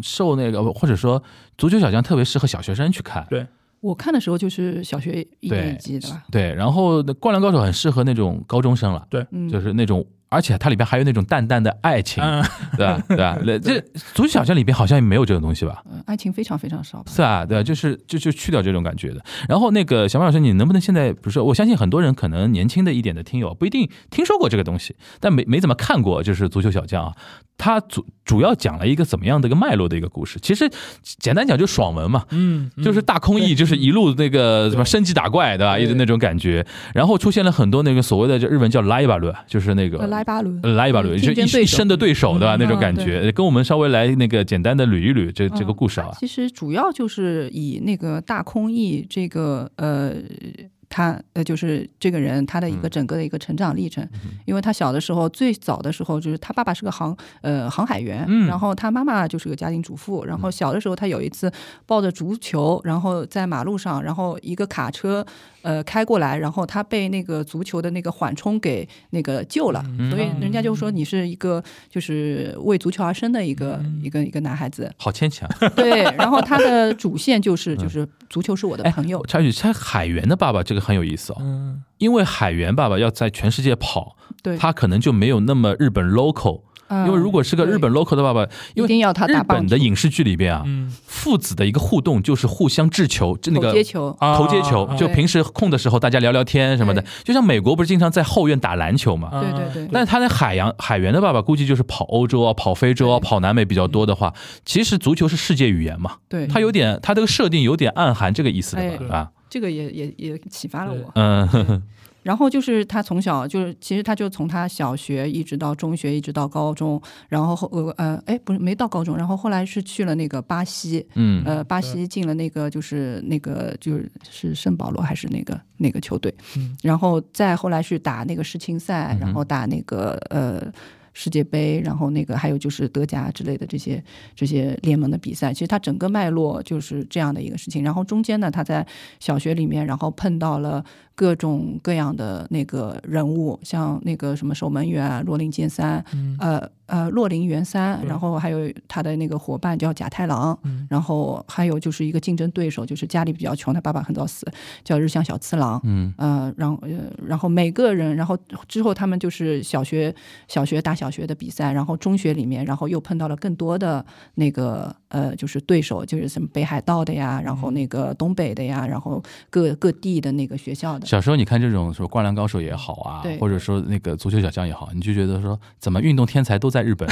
受那个或者说足球小将特别适合小学生去看，对我看的时候就是小学一年级的吧，对，然后《灌篮高手》很适合那种高中生了，对，就是那种而且它里边还有那种淡淡的爱情，嗯，对吧？对吧？那这足球小将里边好像也没有这种东西吧？嗯爱情非常非常少。是啊，对啊？就是就就去掉这种感觉的。然后那个小马老师，你能不能现在，比如说，我相信很多人可能年轻的一点的听友不一定听说过这个东西，但没没怎么看过，就是足球小将啊，它主主要讲了一个怎么样的一个脉络的一个故事。其实简单讲就爽文嘛，嗯，嗯就是大空翼，就是一路那个什么升级打怪，对吧？一直那种感觉。然后出现了很多那个所谓的，就日文叫拉伊巴伦，就是那个呃，莱巴伦，呃拉伊巴伦，就一竞争对手一生的对手，对吧？嗯那种感觉，跟我们稍微来那个简单的捋一捋这这个嗯故事啊。其实主要就是以那个大空翼这个呃。他呃，就是这个人他的一个嗯。整个的一个成长历程，因为他小的时候最早的时候就是他爸爸是个航呃航海员，嗯。然后他妈妈就是个家庭主妇，然后小的时候他有一次抱着足球，然后在马路上，然后一个卡车呃开过来，然后他被那个足球的那个缓冲给那个救了，嗯。所以人家就说你是一个就是为足球而生的一个、嗯。一个一个男孩子，好牵强。对，然后他的主线就是就是足球是我的哎朋友。我，插一句，他海源的爸爸这个很有意思哦，嗯，因为海源爸爸要在全世界跑，对，他可能就没有那么日本 local。嗯。因为如果是个日本 local 的爸爸，因为一定要他日打棒球。本的影视剧里边啊，嗯。父子的一个互动就是互相掷球，就那个投接球，啊投接球，啊就平时空的时候大家聊聊天什么的，就像美国不是经常在后院打篮球嘛。啊对对对。但是他的海洋海员的爸爸估计就是跑欧洲啊、跑非洲啊、跑南美比较多的话，其实足球是世界语言嘛，对，他有点他这个设定有点暗含这个意思的哎。吧？啊，这个也也也启发了我。嗯然后就是他从小就是，其实他就从他小学一直到中学，一直到高中，然后后呃呃，哎，不是没到高中，然后后来是去了那个巴西，嗯。呃，巴西进了那个就是那个就是是圣保罗还是那个那个球队，嗯。然后再后来是打那个世青赛，然后打那个呃世界杯，然后那个还有就是德甲之类的这些这些联盟的比赛，其实他整个脉络就是这样的一个事情。然后中间呢，他在小学里面，然后碰到了各种各样的那个人物，像那个什么守门员啊，若林健三，嗯呃呃，洛林元三，然后还有他的那个伙伴叫贾太郎，嗯。然后还有就是一个竞争对手，就是家里比较穷，他爸爸很早死，叫日向小次郎。嗯。呃，然后呃，然后每个人，然后之后他们就是小学小学打小学的比赛，然后中学里面，然后又碰到了更多的那个呃，就是对手，就是什么北海道的呀，然后那个东北的呀，然后各各地的那个学校的，小时候你看这种说《灌篮高手》也好啊，或者说那个足球小将也好，你就觉得说怎么运动天才都在日本？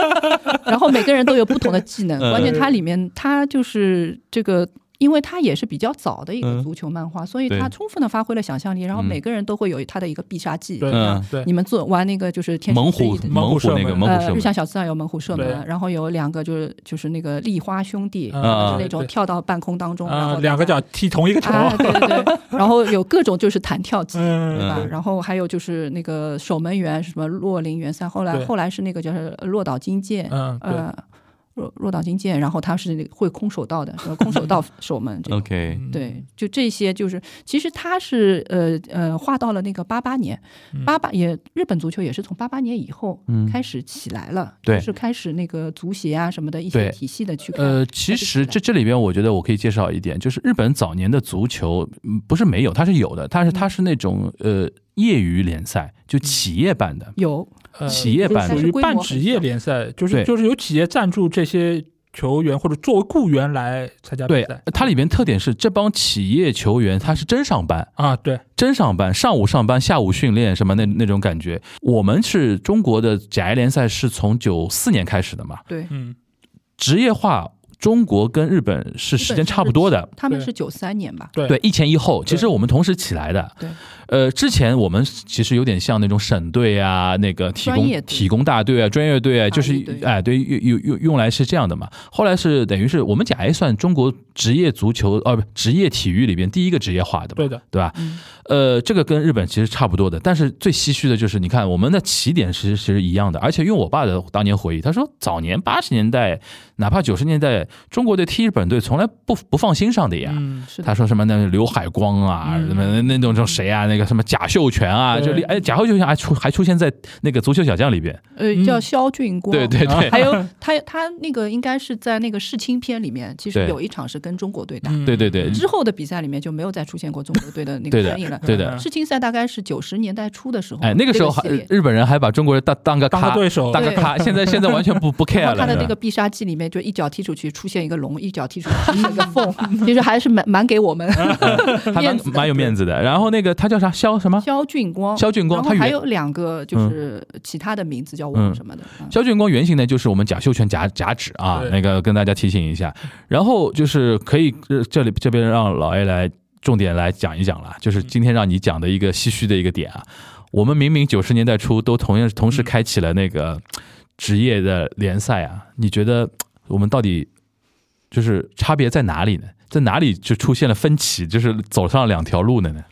然后每个人都有不同的技能，嗯关键它里面它就是这个。因为它也是比较早的一个嗯。足球漫画，所以对。它充分的发挥了想象力。然后嗯。每个人都会有他的一个必杀技，对嗯你们做玩那个就是天使猛虎猛虎那个猛虎射门呃，日向小次郎有猛虎射对。门，然后有两个就是就是那个丽花兄弟，嗯就是那种跳到半空当中，然啊后两个脚踢同一个球，啊，对对对，然后有各种就是弹跳技，嗯对吧？嗯。然后还有就是那个守门员什么洛林元三，后来后来是那个就是落岛金剑，嗯呃，落落岛金剑，然后他是那个会空手道的，呃空手道 守门这个。OK，嗯对，就这些，就是其实他是呃呃画到了那个八八年，嗯八八也日本足球也是从八八年以后嗯开始起来了，对就是开始那个足协啊什么的一些体系的去。呃，其实这这里边我觉得我可以介绍一点，就是日本早年的足球嗯不是没有，它是有的，但是它是那种呃业余联赛，就企业办的。有呃企业版属于半职业联赛，就是就是有企业赞助这些球员或者作为雇员来参加比对赛，它里边特点是这帮企业球员他是真上班，啊，对，真上班，上午上班，下午训练，什么那那种感觉。我们是中国的甲 A 联赛是从九四年开始的嘛，对，嗯职业化中国跟日本是时间差不多的。他们是九三年吧？对对，一前一后，其实我们同时起来的。对，呃，之前我们其实有点像那种省队啊，那个体工体工大队啊，专业队啊，就是哎，对，用用用用来是这样的嘛。后来是等于是我们甲 A 算中国职业足球呃不职业体育里边第一个职业化的嘛，对的，对吧？嗯呃，这个跟日本其实差不多的，但是最唏嘘的就是，你看我们的起点其实其实一样的，而且用我爸的当年回忆，他说早年八十年代，哪怕九十年代，中国队踢日本队从来不不放心上的呀。嗯的，他说什么那刘海光啊，嗯什么那那种种谁啊，那个个什么贾秀全啊，就对哎贾秀全还出还出现在那个足球小将里边，呃，嗯。叫肖俊光。对对对。还有 他他那个应该是在那个世青篇里面，其实有一场是跟中国队打。嗯。对对对。之后的比赛里面就没有再出现过中国队的那个身影了。对的，世青赛大概是九十年代初的时候，哎那个时候还日本人还把中国人当当个当个对手，对当个咖，现在现在完全不不 care 了。他的那个必杀技里面，就一脚踢出去出现一个龙，一脚踢出去 出现一个凤，其实还是蛮蛮给我们还蛮面子蛮有面子的。然后那个他叫啥肖什么？肖俊光，肖俊光，他还有两个就是其他的名字叫王什么的。嗯肖俊光原型呢，就是我们贾秀全贾贾指啊，那个跟大家提醒一下。然后就是可以呃这里这边让老 A 来重点来讲一讲了，就是今天让你讲的一个唏嘘的一个点啊。我们明明九十年代初都同样同时开启了那个职业的联赛啊，你觉得我们到底就是差别在哪里呢？在哪里就出现了分歧，就是走上两条路的呢？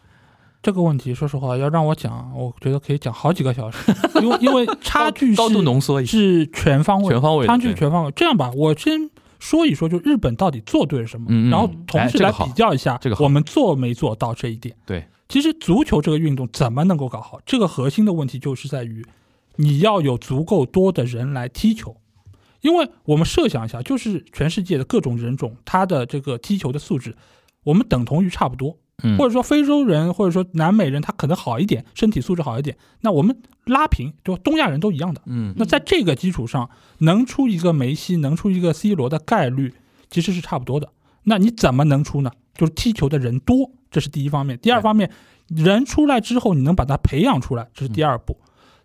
这个问题，说实话，要让我讲，我觉得可以讲好几个小时，因为因为 差距高度是浓缩，是全方位，全方位差距全方位。这样吧，我先说一说，就日本到底做对了什么，嗯嗯然后同时来比较一下，这个我们做没做到这一点。对，其实足球这个运动怎么能够搞好，这个核心的问题就是在于你要有足够多的人来踢球。因为我们设想一下，就是全世界的各种人种，他的这个踢球的素质，我们等同于差不多。嗯或者说非洲人，或者说南美人，他可能好一点，身体素质好一点。那我们拉平，就东亚人都一样的。嗯那在这个基础上，能出一个梅西，能出一个 C 罗的概率其实是差不多的。那你怎么能出呢？就是踢球的人多，这是第一方面。第二方面，人出来之后，你能把他培养出来，这是第二步。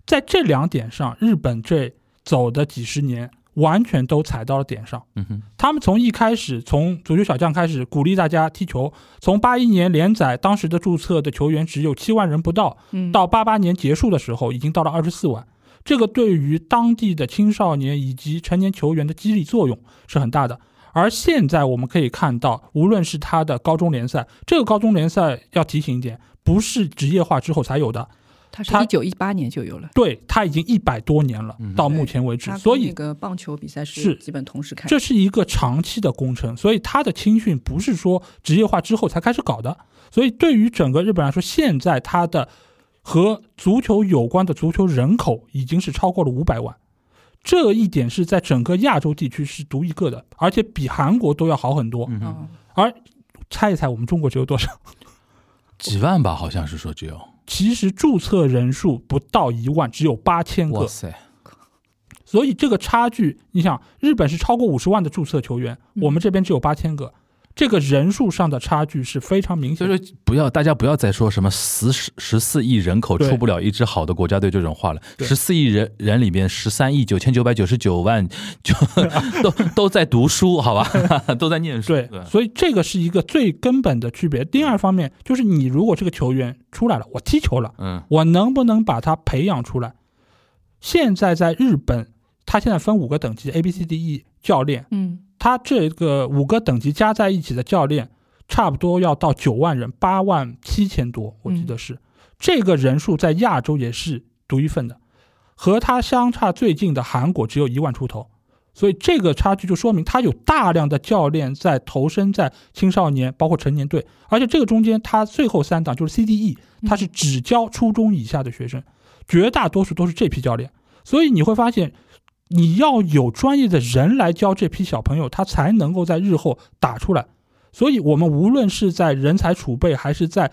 在这两点上，日本这走的几十年，完全都踩到了点上。嗯哼他们从一开始，从足球小将开始鼓励大家踢球，从八一年连载，当时的注册的球员只有七万人不到，嗯，到八八年结束的时候，已经到了二十四万。这个对于当地的青少年以及成年球员的激励作用是很大的。而现在我们可以看到，无论是他的高中联赛，这个高中联赛要提醒一点，不是职业化之后才有的，他他是一九一八年就有了。对他已经一百多年了嗯，到目前为止所以那个棒球比赛是是基本同时开。这是一个长期的工程，所以它的青训不是说职业化之后才开始搞的。所以对于整个日本来说，现在它的和足球有关的足球人口已经是超过了五百万，这一点是在整个亚洲地区是独一个的，而且比韩国都要好很多。嗯，嗯，而猜一猜，我们中国只有多少？几万吧，好像是说只有。其实注册人数不到一万，只有八千个。哇塞，所以这个差距，你想，日本是超过五十万的注册球员，嗯。我们这边只有八千个，这个人数上的差距是非常明显的。所以说不要大家不要再说什么十十十四亿人口出不了一支好的国家队这种话了。十四亿人人里边，十三亿九千九百九十九万就 都都在读书，好吧，都在念书。对，所以这个是一个最根本的区别。第二方面就是，你如果这个球员出来了，我踢球了，嗯我能不能把他培养出来？现在在日本，他现在分五个等级，A、B、C、D、E 教练，嗯，他这个五个等级加在一起的教练，差不多要到九万人，八万七千多，我记得是、这个人数在亚洲也是独一份的，和他相差最近的韩国只有一万出头，所以这个差距就说明他有大量的教练在投身在青少年，包括成年队，而且这个中间他最后三档就是 CDE，他是只教初中以下的学生，绝大多数都是这批教练，所以你会发现。你要有专业的人来教这批小朋友，他才能够在日后打出来。所以，我们无论是在人才储备，还是在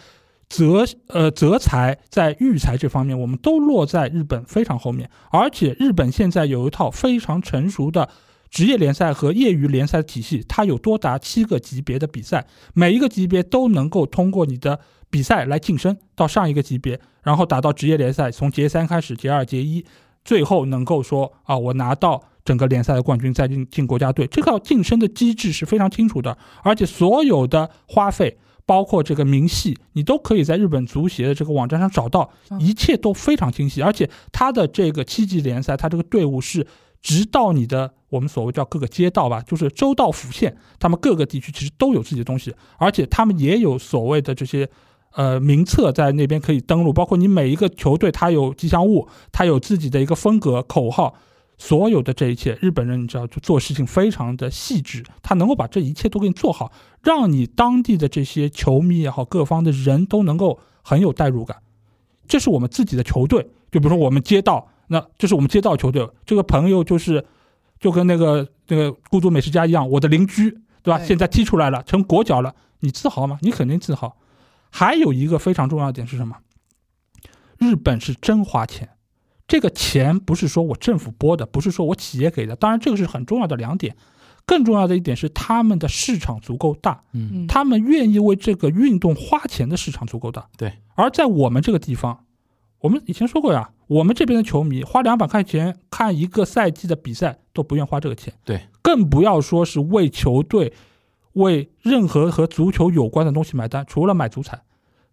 择呃择才、在育才这方面，我们都落在日本非常后面。而且，日本现在有一套非常成熟的职业联赛和业余联赛体系，它有多达七个级别的比赛，每一个级别都能够通过你的比赛来晋升到上一个级别，然后打到职业联赛，从节三开始，节二、节一。最后能够说啊，我拿到整个联赛的冠军，再进进国家队，这个晋升的机制是非常清楚的，而且所有的花费，包括这个明细，你都可以在日本足协的这个网站上找到，嗯一切都非常清晰，而且他的这个七级联赛，他这个队伍是直到你的我们所谓叫各个街道吧，就是州道府县，他们各个地区其实都有自己的东西，而且他们也有所谓的这些。呃，名册在那边可以登录，包括你每一个球队，它有吉祥物，它有自己的一个风格、口号，所有的这一切，日本人你知道，就做事情非常的细致，他能够把这一切都给你做好，让你当地的这些球迷也好，各方的人都能够很有代入感。这是我们自己的球队，就比如说我们街道，那这是我们街道球队，这个朋友就是就跟那个那个孤独美食家一样，我的邻居，对吧？对现在踢出来了，成国脚了，你自豪吗？你肯定自豪。还有一个非常重要的点是什么？日本是真花钱，这个钱不是说我政府拨的，不是说我企业给的，当然这个是很重要的两点。更重要的一点是他们的市场足够大，嗯，嗯，他们愿意为这个运动花钱的市场足够大。对，而在我们这个地方，我们以前说过呀，我们这边的球迷花两百块钱看一个赛季的比赛都不愿花这个钱，对，更不要说是为球队、为任何和足球有关的东西买单，除了买足彩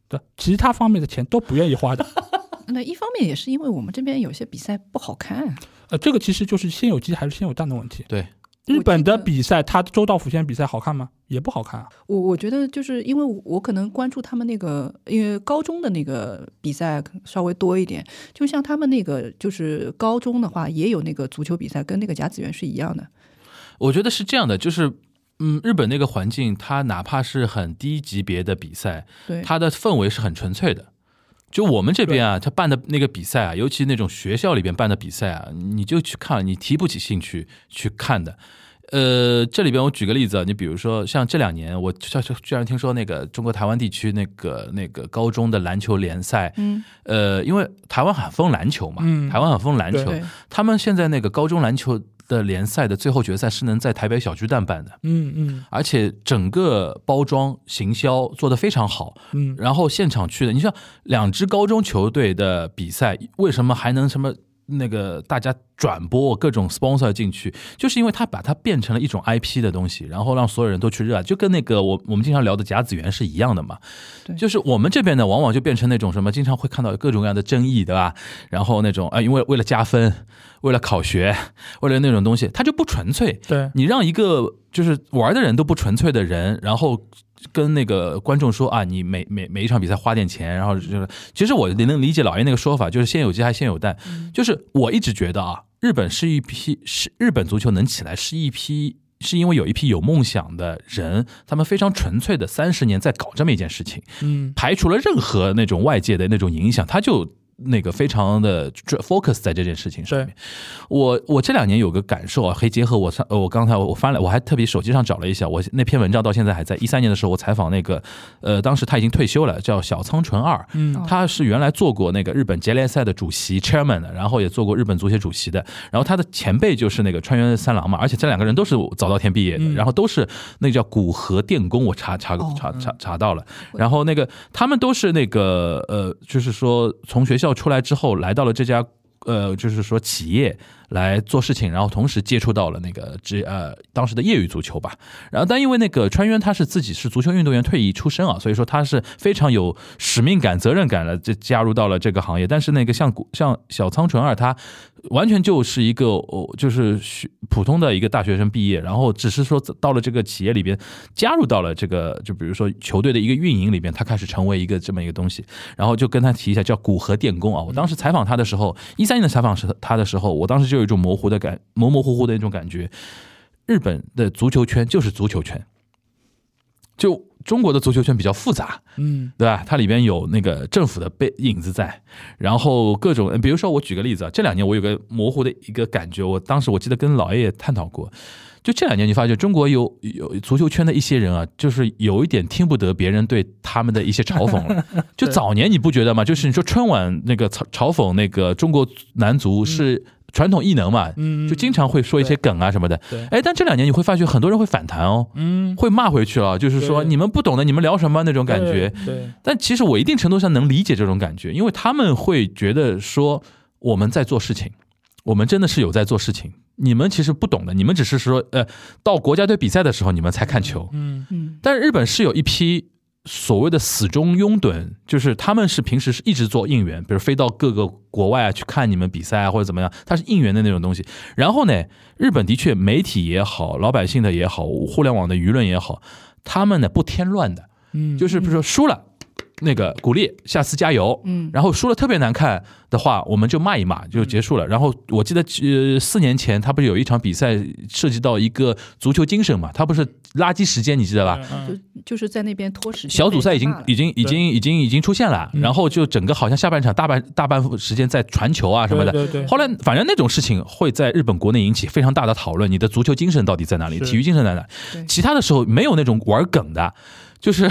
的其他方面的钱都不愿意花的。那一方面也是因为我们这边有些比赛不好看，呃，这个其实就是先有鸡还是先有蛋的问题。对，日本的比赛，它周道府县比赛好看吗？也不好看啊。我我觉得就是因为我我可能关注他们那个，因为高中的那个比赛稍微多一点，就像他们那个就是高中的话，也有那个足球比赛，跟那个甲子园是一样的。我觉得是这样的，就是。嗯，日本那个环境，它哪怕是很低级别的比赛，对，它的氛围是很纯粹的。就我们这边啊，他办的那个比赛啊，尤其那种学校里边办的比赛啊，你就去看，你提不起兴趣去看的。呃，这里边我举个例子啊，你比如说像这两年，我居居然听说那个中国台湾地区那个那个高中的篮球联赛，嗯，呃，因为台湾很疯篮球嘛，嗯。台湾很疯篮球，他们现在那个高中篮球的联赛的最后决赛是能在台北小巨蛋办的，嗯嗯。而且整个包装行销做得非常好，嗯，然后现场去的，你像两支高中球队的比赛，为什么还能什么那个大家转播各种 sponsor 进去，就是因为他把它变成了一种 IP 的东西，然后让所有人都去热爱，就跟那个我我们经常聊的甲子园是一样的嘛。对就是我们这边呢，往往就变成那种什么，经常会看到各种各样的争议，对吧？然后那种啊、因为为了加分，为了考学，为了那种东西，它就不纯粹。对，你让一个就是玩的人都不纯粹的人，然后跟那个观众说啊，你每每每一场比赛花点钱，然后就是，其实我能理解老爷那个说法，就是先有鸡还先有蛋，就是我一直觉得啊，日本是一批是日本足球能起来是一批。是因为有一批有梦想的人，他们非常纯粹的三十年在搞这么一件事情，嗯排除了任何那种外界的那种影响，他就那个非常的 focus 在这件事情上面。我我这两年有个感受啊，可以结合我上呃我刚才我翻了，我还特别手机上找了一下，我那篇文章到现在还在。一三年的时候，我采访那个呃，当时他已经退休了，叫小仓纯二，嗯。他是原来做过那个日本杰联赛的主席 chairman 的，然后也做过日本足协主席的，然后他的前辈就是那个川原三郎嘛，而且这两个人都是早稻田毕业的，嗯。然后都是那个叫古河电工，我查查哦查查查到了，然后那个他们都是那个呃，就是说从学校出来之后来到了这家呃，就是说企业来做事情，然后同时接触到了那个职呃当时的业余足球吧。然后但因为那个川渊他是自己是足球运动员退役出身啊，所以说他是非常有使命感、责任感的，就加入到了这个行业。但是那个像像小仓纯二他。完全就是一个哦，就是学普通的一个大学生毕业，然后只是说到了这个企业里边，加入到了这个就比如说球队的一个运营里边，他开始成为一个这么一个东西，然后就跟他提一下叫古河电工啊。我当时采访他的时候，一三年的采访是他的时候，我当时就有一种模糊的感，模模糊糊的那种感觉。日本的足球圈就是足球圈，就中国的足球圈比较复杂，嗯对吧？它里边有那个政府的背影子在，然后各种，比如说我举个例子啊，这两年我有个模糊的一个感觉，我当时我记得跟老爷爷探讨过，就这两年你发觉中国有有足球圈的一些人啊，就是有一点听不得别人对他们的一些嘲讽了。就早年你不觉得吗？就是你说春晚那个嘲嘲讽那个中国男足是传统异能嘛，嗯，就经常会说一些梗啊什么的。对，哎，但这两年你会发觉很多人会反弹哦，嗯，会骂回去啊，就是说你们不懂的，你们聊什么那种感觉。对，对，但其实我一定程度上能理解这种感觉，因为他们会觉得说我们在做事情，我们真的是有在做事情。你们其实不懂的，你们只是说，呃，到国家队比赛的时候你们才看球。嗯嗯，但是日本是有一批所谓的死忠拥趸，就是他们是平时是一直做应援，比如飞到各个国外啊去看你们比赛啊或者怎么样，他是应援的那种东西。然后呢，日本的确媒体也好，老百姓的也好，互联网的舆论也好，他们呢不添乱的，嗯，就是比如说输了，那个鼓励，下次加油。嗯，然后输了特别难看的话，我们就骂一骂就结束了。然后我记得呃四年前他不是有一场比赛涉及到一个足球精神嘛？他不是垃圾时间，你记得吧？就就是在那边拖时间。小组赛已经已经已经已经已经出现了，嗯然后就整个好像下半场大半大半时间在传球啊什么的。对对对，后来反正那种事情会在日本国内引起非常大的讨论，你的足球精神到底在哪里？体育精神在哪？其他的时候没有那种玩梗的。就是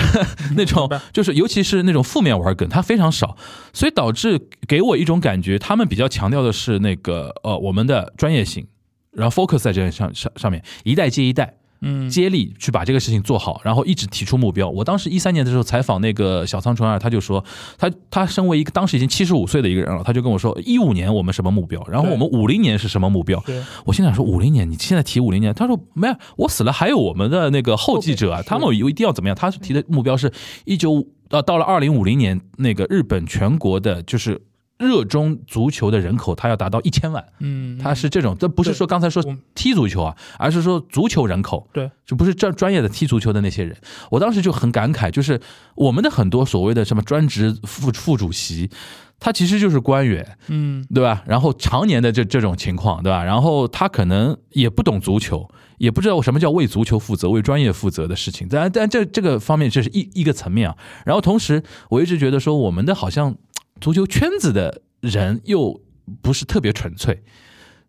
那种，就是尤其是那种负面玩梗，它非常少，所以导致给我一种感觉，他们比较强调的是那个呃我们的专业性，然后 focus 在这上上上面，一代接一代，嗯，接力去把这个事情做好，然后一直提出目标。我当时一三年的时候采访那个小仓纯二，他就说，他他身为一个当时已经七十五岁的一个人了，他就跟我说，一五年我们什么目标，然后我们五零年是什么目标。对，我现在说五零年，你现在提五零年，他说没有，我死了还有我们的那个后继者啊，他们有一定要怎么样？他提的目标是一九呃到了二零五零年，那个日本全国的就是热衷足球的人口，他要达到一千万。嗯，他是这种，这不是说刚才说踢足球啊，而是说足球人口，对，就不是专专业的踢足球的那些人。我当时就很感慨，就是我们的很多所谓的什么专职副副主席，他其实就是官员，嗯对吧？然后常年的这这种情况，对吧？然后他可能也不懂足球，也不知道什么叫为足球负责、为专业负责的事情。但但这这个方面，这是一一个层面啊。然后同时，我一直觉得说，我们的好像足球圈子的人又不是特别纯粹。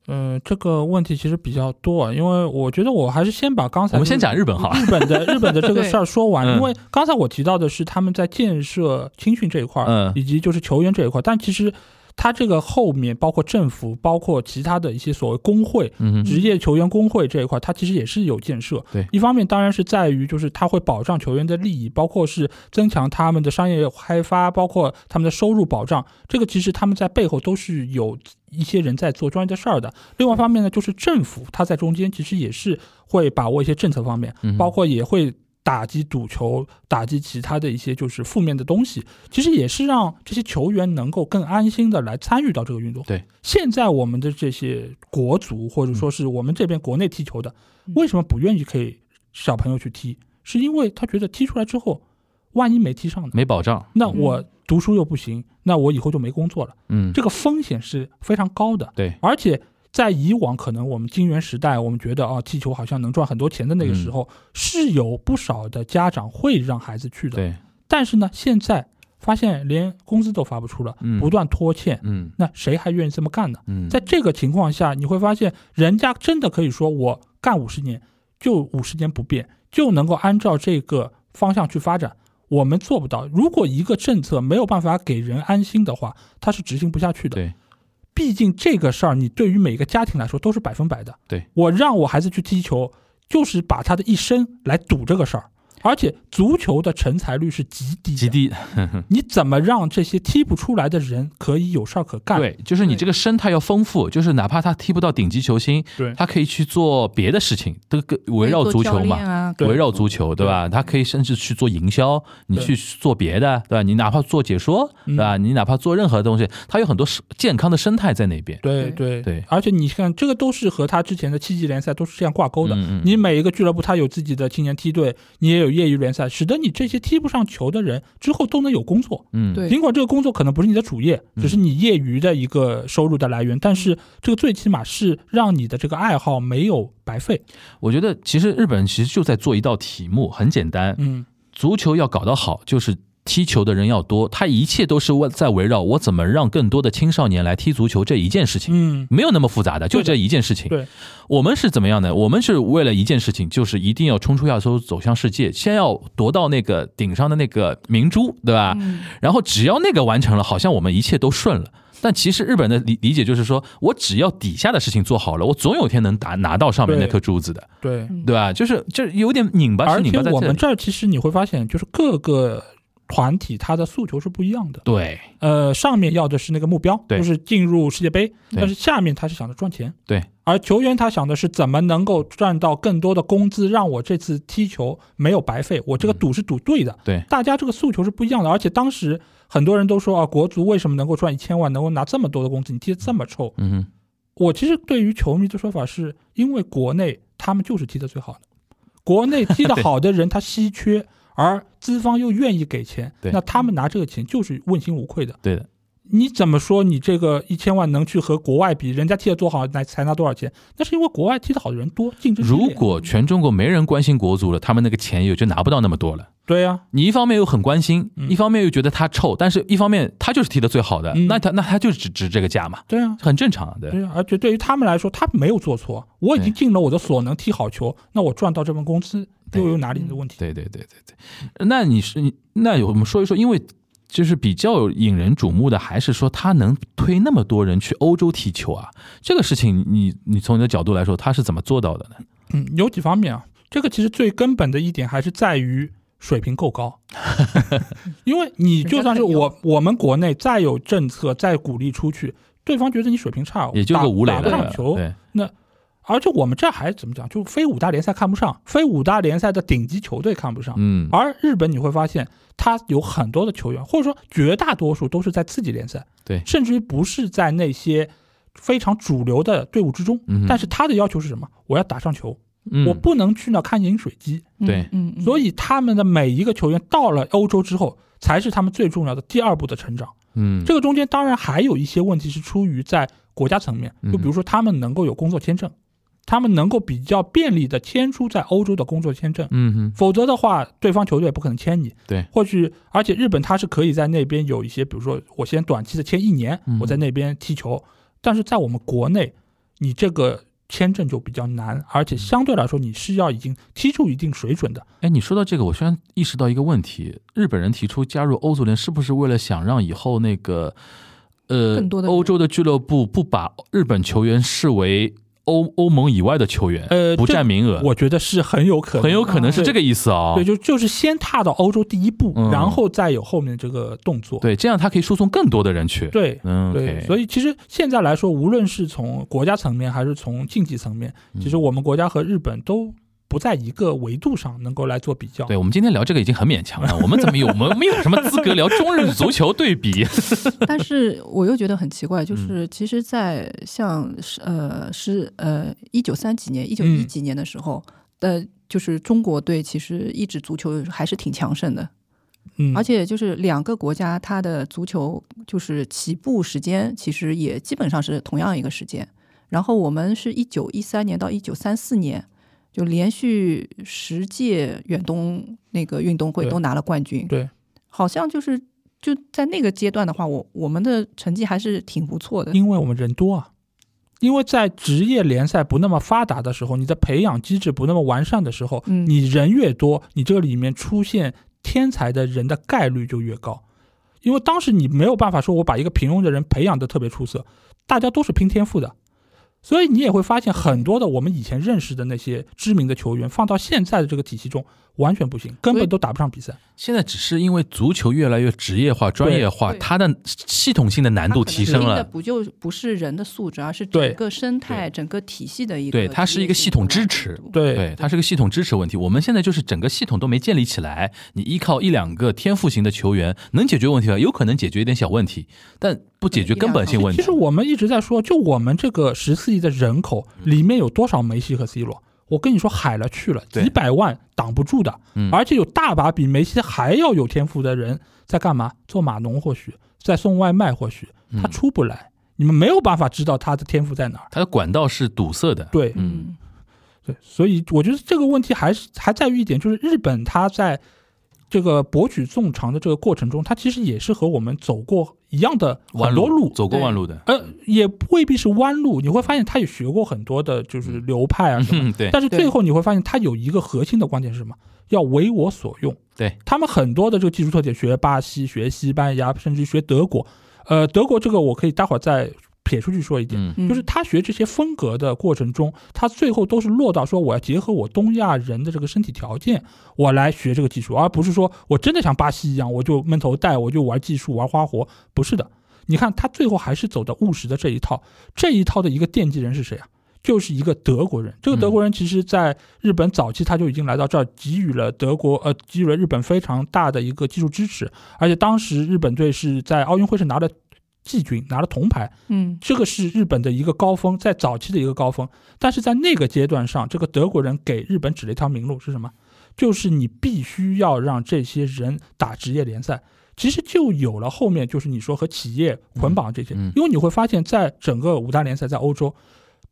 嗯，这个问题其实比较多，啊，因为我觉得我还是先把刚才我们先讲日本好了。日本的日本的这个 事儿说完，因为刚才我提到的是他们在建设青训这一块儿，嗯以及就是球员这一块儿，但其实它这个后面包括政府，包括其他的一些所谓工会、嗯，职业球员工会这一块，它其实也是有建设。对一方面当然是在于就是它会保障球员的利益，包括是增强他们的商业开发，包括他们的收入保障。这个其实他们在背后都是有一些人在做专业的事儿的。另外一方面呢，就是政府它在中间其实也是会把握一些政策方面，嗯包括也会。打击赌球，打击其他的一些就是负面的东西，其实也是让这些球员能够更安心的来参与到这个运动。对，现在我们的这些国足或者说是我们这边国内踢球的，嗯为什么不愿意给小朋友去踢？是因为他觉得踢出来之后，万一没踢上呢？没保障。那我读书又不行，那我以后就没工作了，嗯，这个风险是非常高的。对，而且在以往，可能我们金元时代，我们觉得啊，踢球好像能赚很多钱的那个时候，是有不少的家长会让孩子去的。对，但是呢，现在发现连工资都发不出了，嗯不断拖欠，嗯那谁还愿意这么干呢？嗯，在这个情况下，你会发现，人家真的可以说，我干五十年，就五十年不变，就能够按照这个方向去发展。我们做不到。如果一个政策没有办法给人安心的话，它是执行不下去的。对，毕竟这个事儿，你对于每个家庭来说都是百分百的。对我让我孩子去踢球，就是把他的一生来赌这个事儿。而且足球的成才率是极低，极低。你怎么让这些踢不出来的人可以有事儿可干？对，就是你这个生态要丰富，就是哪怕他踢不到顶级球星，对他可以去做别的事情，都跟围绕足球嘛。啊，对围绕足球，对吧？他可以甚至去做营销，你去做别的，对吧？你哪怕做解说，对吧？你哪怕做任何东西，他有很多健康的生态在那边。对对对对而且你看，这个都是和他之前的七级联赛都是这样挂钩的。嗯嗯你每一个俱乐部，他有自己的青年梯队，你也有业余联赛，使得你这些踢不上球的人之后都能有工作。嗯，对。尽管这个工作可能不是你的主业，只是你业余的一个收入的来源，但是这个最起码是让你的这个爱好没有白费。我觉得其实日本其实就在做一道题目，很简单，嗯，足球要搞得好，就是踢球的人要多，他一切都是为在围绕我怎么让更多的青少年来踢足球这一件事情。嗯，没有那么复杂的，就这一件事情。对，我们是怎么样的？我们是为了一件事情，就是一定要冲出亚洲，走向世界，先要夺到那个顶上的那个明珠，对吧？嗯然后只要那个完成了，好像我们一切都顺了。但其实日本的理理解就是说，我只要底下的事情做好了，我总有一天能拿拿到上面那颗珠子的，对。对吧？就是就是有点拧巴，是而且拧巴在。我们这儿其实你会发现，就是各个团体它的诉求是不一样的。对呃，上面要的是那个目标，对就是进入世界杯，但是下面他是想着赚钱。对，而球员他想的是怎么能够赚到更多的工资，让我这次踢球没有白费，我这个赌是赌对的。对大家这个诉求是不一样的，而且当时很多人都说啊，国足为什么能够赚一千万，能够拿这么多的工资？你踢得这么臭？嗯哼，我其实对于球迷的说法是，因为国内他们就是踢得最好的，国内踢得好的人他稀缺，而资方又愿意给钱，对那他们拿这个钱就是问心无愧的。对的，你怎么说你这个一千万能去和国外比？人家踢得多好，拿才拿多少钱？那是因为国外踢得好的人多，竞争如果全中国没人关心国足了，他们那个钱也就拿不到那么多了。对呀、你一方面又很关心，嗯一方面又觉得他臭，但是一方面他就是踢得最好的，嗯那他那他就只值这个价嘛，对啊，很正常，对。对啊，而且对于他们来说，他没有做错，我已经尽了我的所能踢好球，那我赚到这份工资对又有哪里的问题？对对对对对，那你是你那有我们说一说，因为就是比较引人瞩目的，还是说他能推那么多人去欧洲踢球啊？这个事情你你从你的角度来说，他是怎么做到的呢？嗯，有几方面啊，这个其实最根本的一点还是在于水平够高，因为你就算是我我们国内再有政策再鼓励出去，对方觉得你水平差，也就个吴磊打打不了上，球，对，而且我们这还怎么讲？就非五大联赛看不上，非五大联赛的顶级球队看不上。嗯，而日本你会发现，他有很多的球员，或者说绝大多数都是在次级联赛，对甚至于不是在那些非常主流的队伍之中。嗯但是他的要求是什么？我要打上球，嗯我不能去那看饮水机。对嗯，嗯所以他们的每一个球员到了欧洲之后，才是他们最重要的第二步的成长。嗯这个中间当然还有一些问题是出于在国家层面，嗯就比如说他们能够有工作签证，他们能够比较便利的签出在欧洲的工作签证。嗯哼否则的话，对方球队也不可能签你。对，或许而且日本他是可以在那边有一些，比如说我先短期的签一年嗯，我在那边踢球。但是在我们国内，你这个签证就比较难，而且相对来说你是要已经踢出一定水准的。哎，你说到这个，我突然意识到一个问题：日本人提出加入欧足联，是不是为了想让以后那个呃更多的欧洲的俱乐部不把日本球员视为欧欧盟以外的球员，呃不占名额？我觉得是很有可能，很有可能是这个意思啊、对，就就是先踏到欧洲第一步，嗯然后再有后面这个动作。对，这样他可以输送更多的人去。对嗯，对所以其实现在来说，无论是从国家层面还是从竞技层面，嗯其实我们国家和日本都不在一个维度上能够来做比较。对，我们今天聊这个已经很勉强了，我们怎么有我们没有什么资格聊中日足球对比？但是我又觉得很奇怪，嗯就是其实，在像是呃是呃一九三几年、一九一嗯几年的时候的，就是中国队其实一直足球还是挺强盛的，嗯，而且就是两个国家它的足球就是起步时间其实也基本上是同样一个时间。然后我们是一九一三年到一九三四年，就连续十届远东那个运动会都拿了冠军。对，好像就是就在那个阶段的话，我我们的成绩还是挺不错的。因为我们人多啊。因为在职业联赛不那么发达的时候，你的培养机制不那么完善的时候，嗯你人越多，你这个里面出现天才的人的概率就越高。因为当时你没有办法说我把一个平庸的人培养的特别出色，大家都是拼天赋的，所以你也会发现很多的我们以前认识的那些知名的球员，放到现在的这个体系中完全不行，根本都打不上比赛。现在只是因为足球越来越职业化、专业化，它的系统性的难度提升了。不就不是人的素质，而是整个生态、整个体系的一个。对它是一个系统支持对对，它是个系统支持问题。我们现在就是整个系统都没建立起来，你依靠一两个天赋型的球员能解决问题吗？有可能解决一点小问题，但不解决根本性问题其实。我们一直在说，就我们这个十四亿的人口里面有多少梅西和 C 罗？我跟你说，海了去了，几百万挡不住的，嗯而且有大把比梅西还要有天赋的人在干嘛？做码农或许在送外卖，或许他嗯出不来，你们没有办法知道他的天赋在哪儿。他的管道是堵塞的。对嗯，对，所以我觉得这个问题还是还在于一点，就是日本他在这个博取众长的这个过程中，它其实也是和我们走过一样的弯很多路，走过弯路的。呃，也未必是弯路，你会发现他也学过很多的，就是流派啊什么。嗯，对但是最后你会发现，他有一个核心的观点是什么？要为我所用。对，他们很多的这个技术特点，学巴西、学西班牙，甚至学德国。呃，德国这个我可以待会儿再撇出去说一点。就是他学这些风格的过程中，他最后都是落到说我要结合我东亚人的这个身体条件，我来学这个技术，而不是说我真的像巴西一样，我就闷头带，我就玩技术玩花活，不是的。你看他最后还是走的务实的这一套，这一套的一个奠基人是谁啊？就是一个德国人。这个德国人其实在日本早期他就已经来到这儿，给予了德国呃给予了日本非常大的一个技术支持，而且当时日本队是在奥运会是拿了季军，拿了铜牌，嗯这个是日本的一个高峰，在早期的一个高峰。但是在那个阶段上，这个德国人给日本指了一条明路是什么？就是你必须要让这些人打职业联赛。其实就有了后面就是你说和企业捆绑这些，嗯嗯因为你会发现在整个五大联赛在欧洲，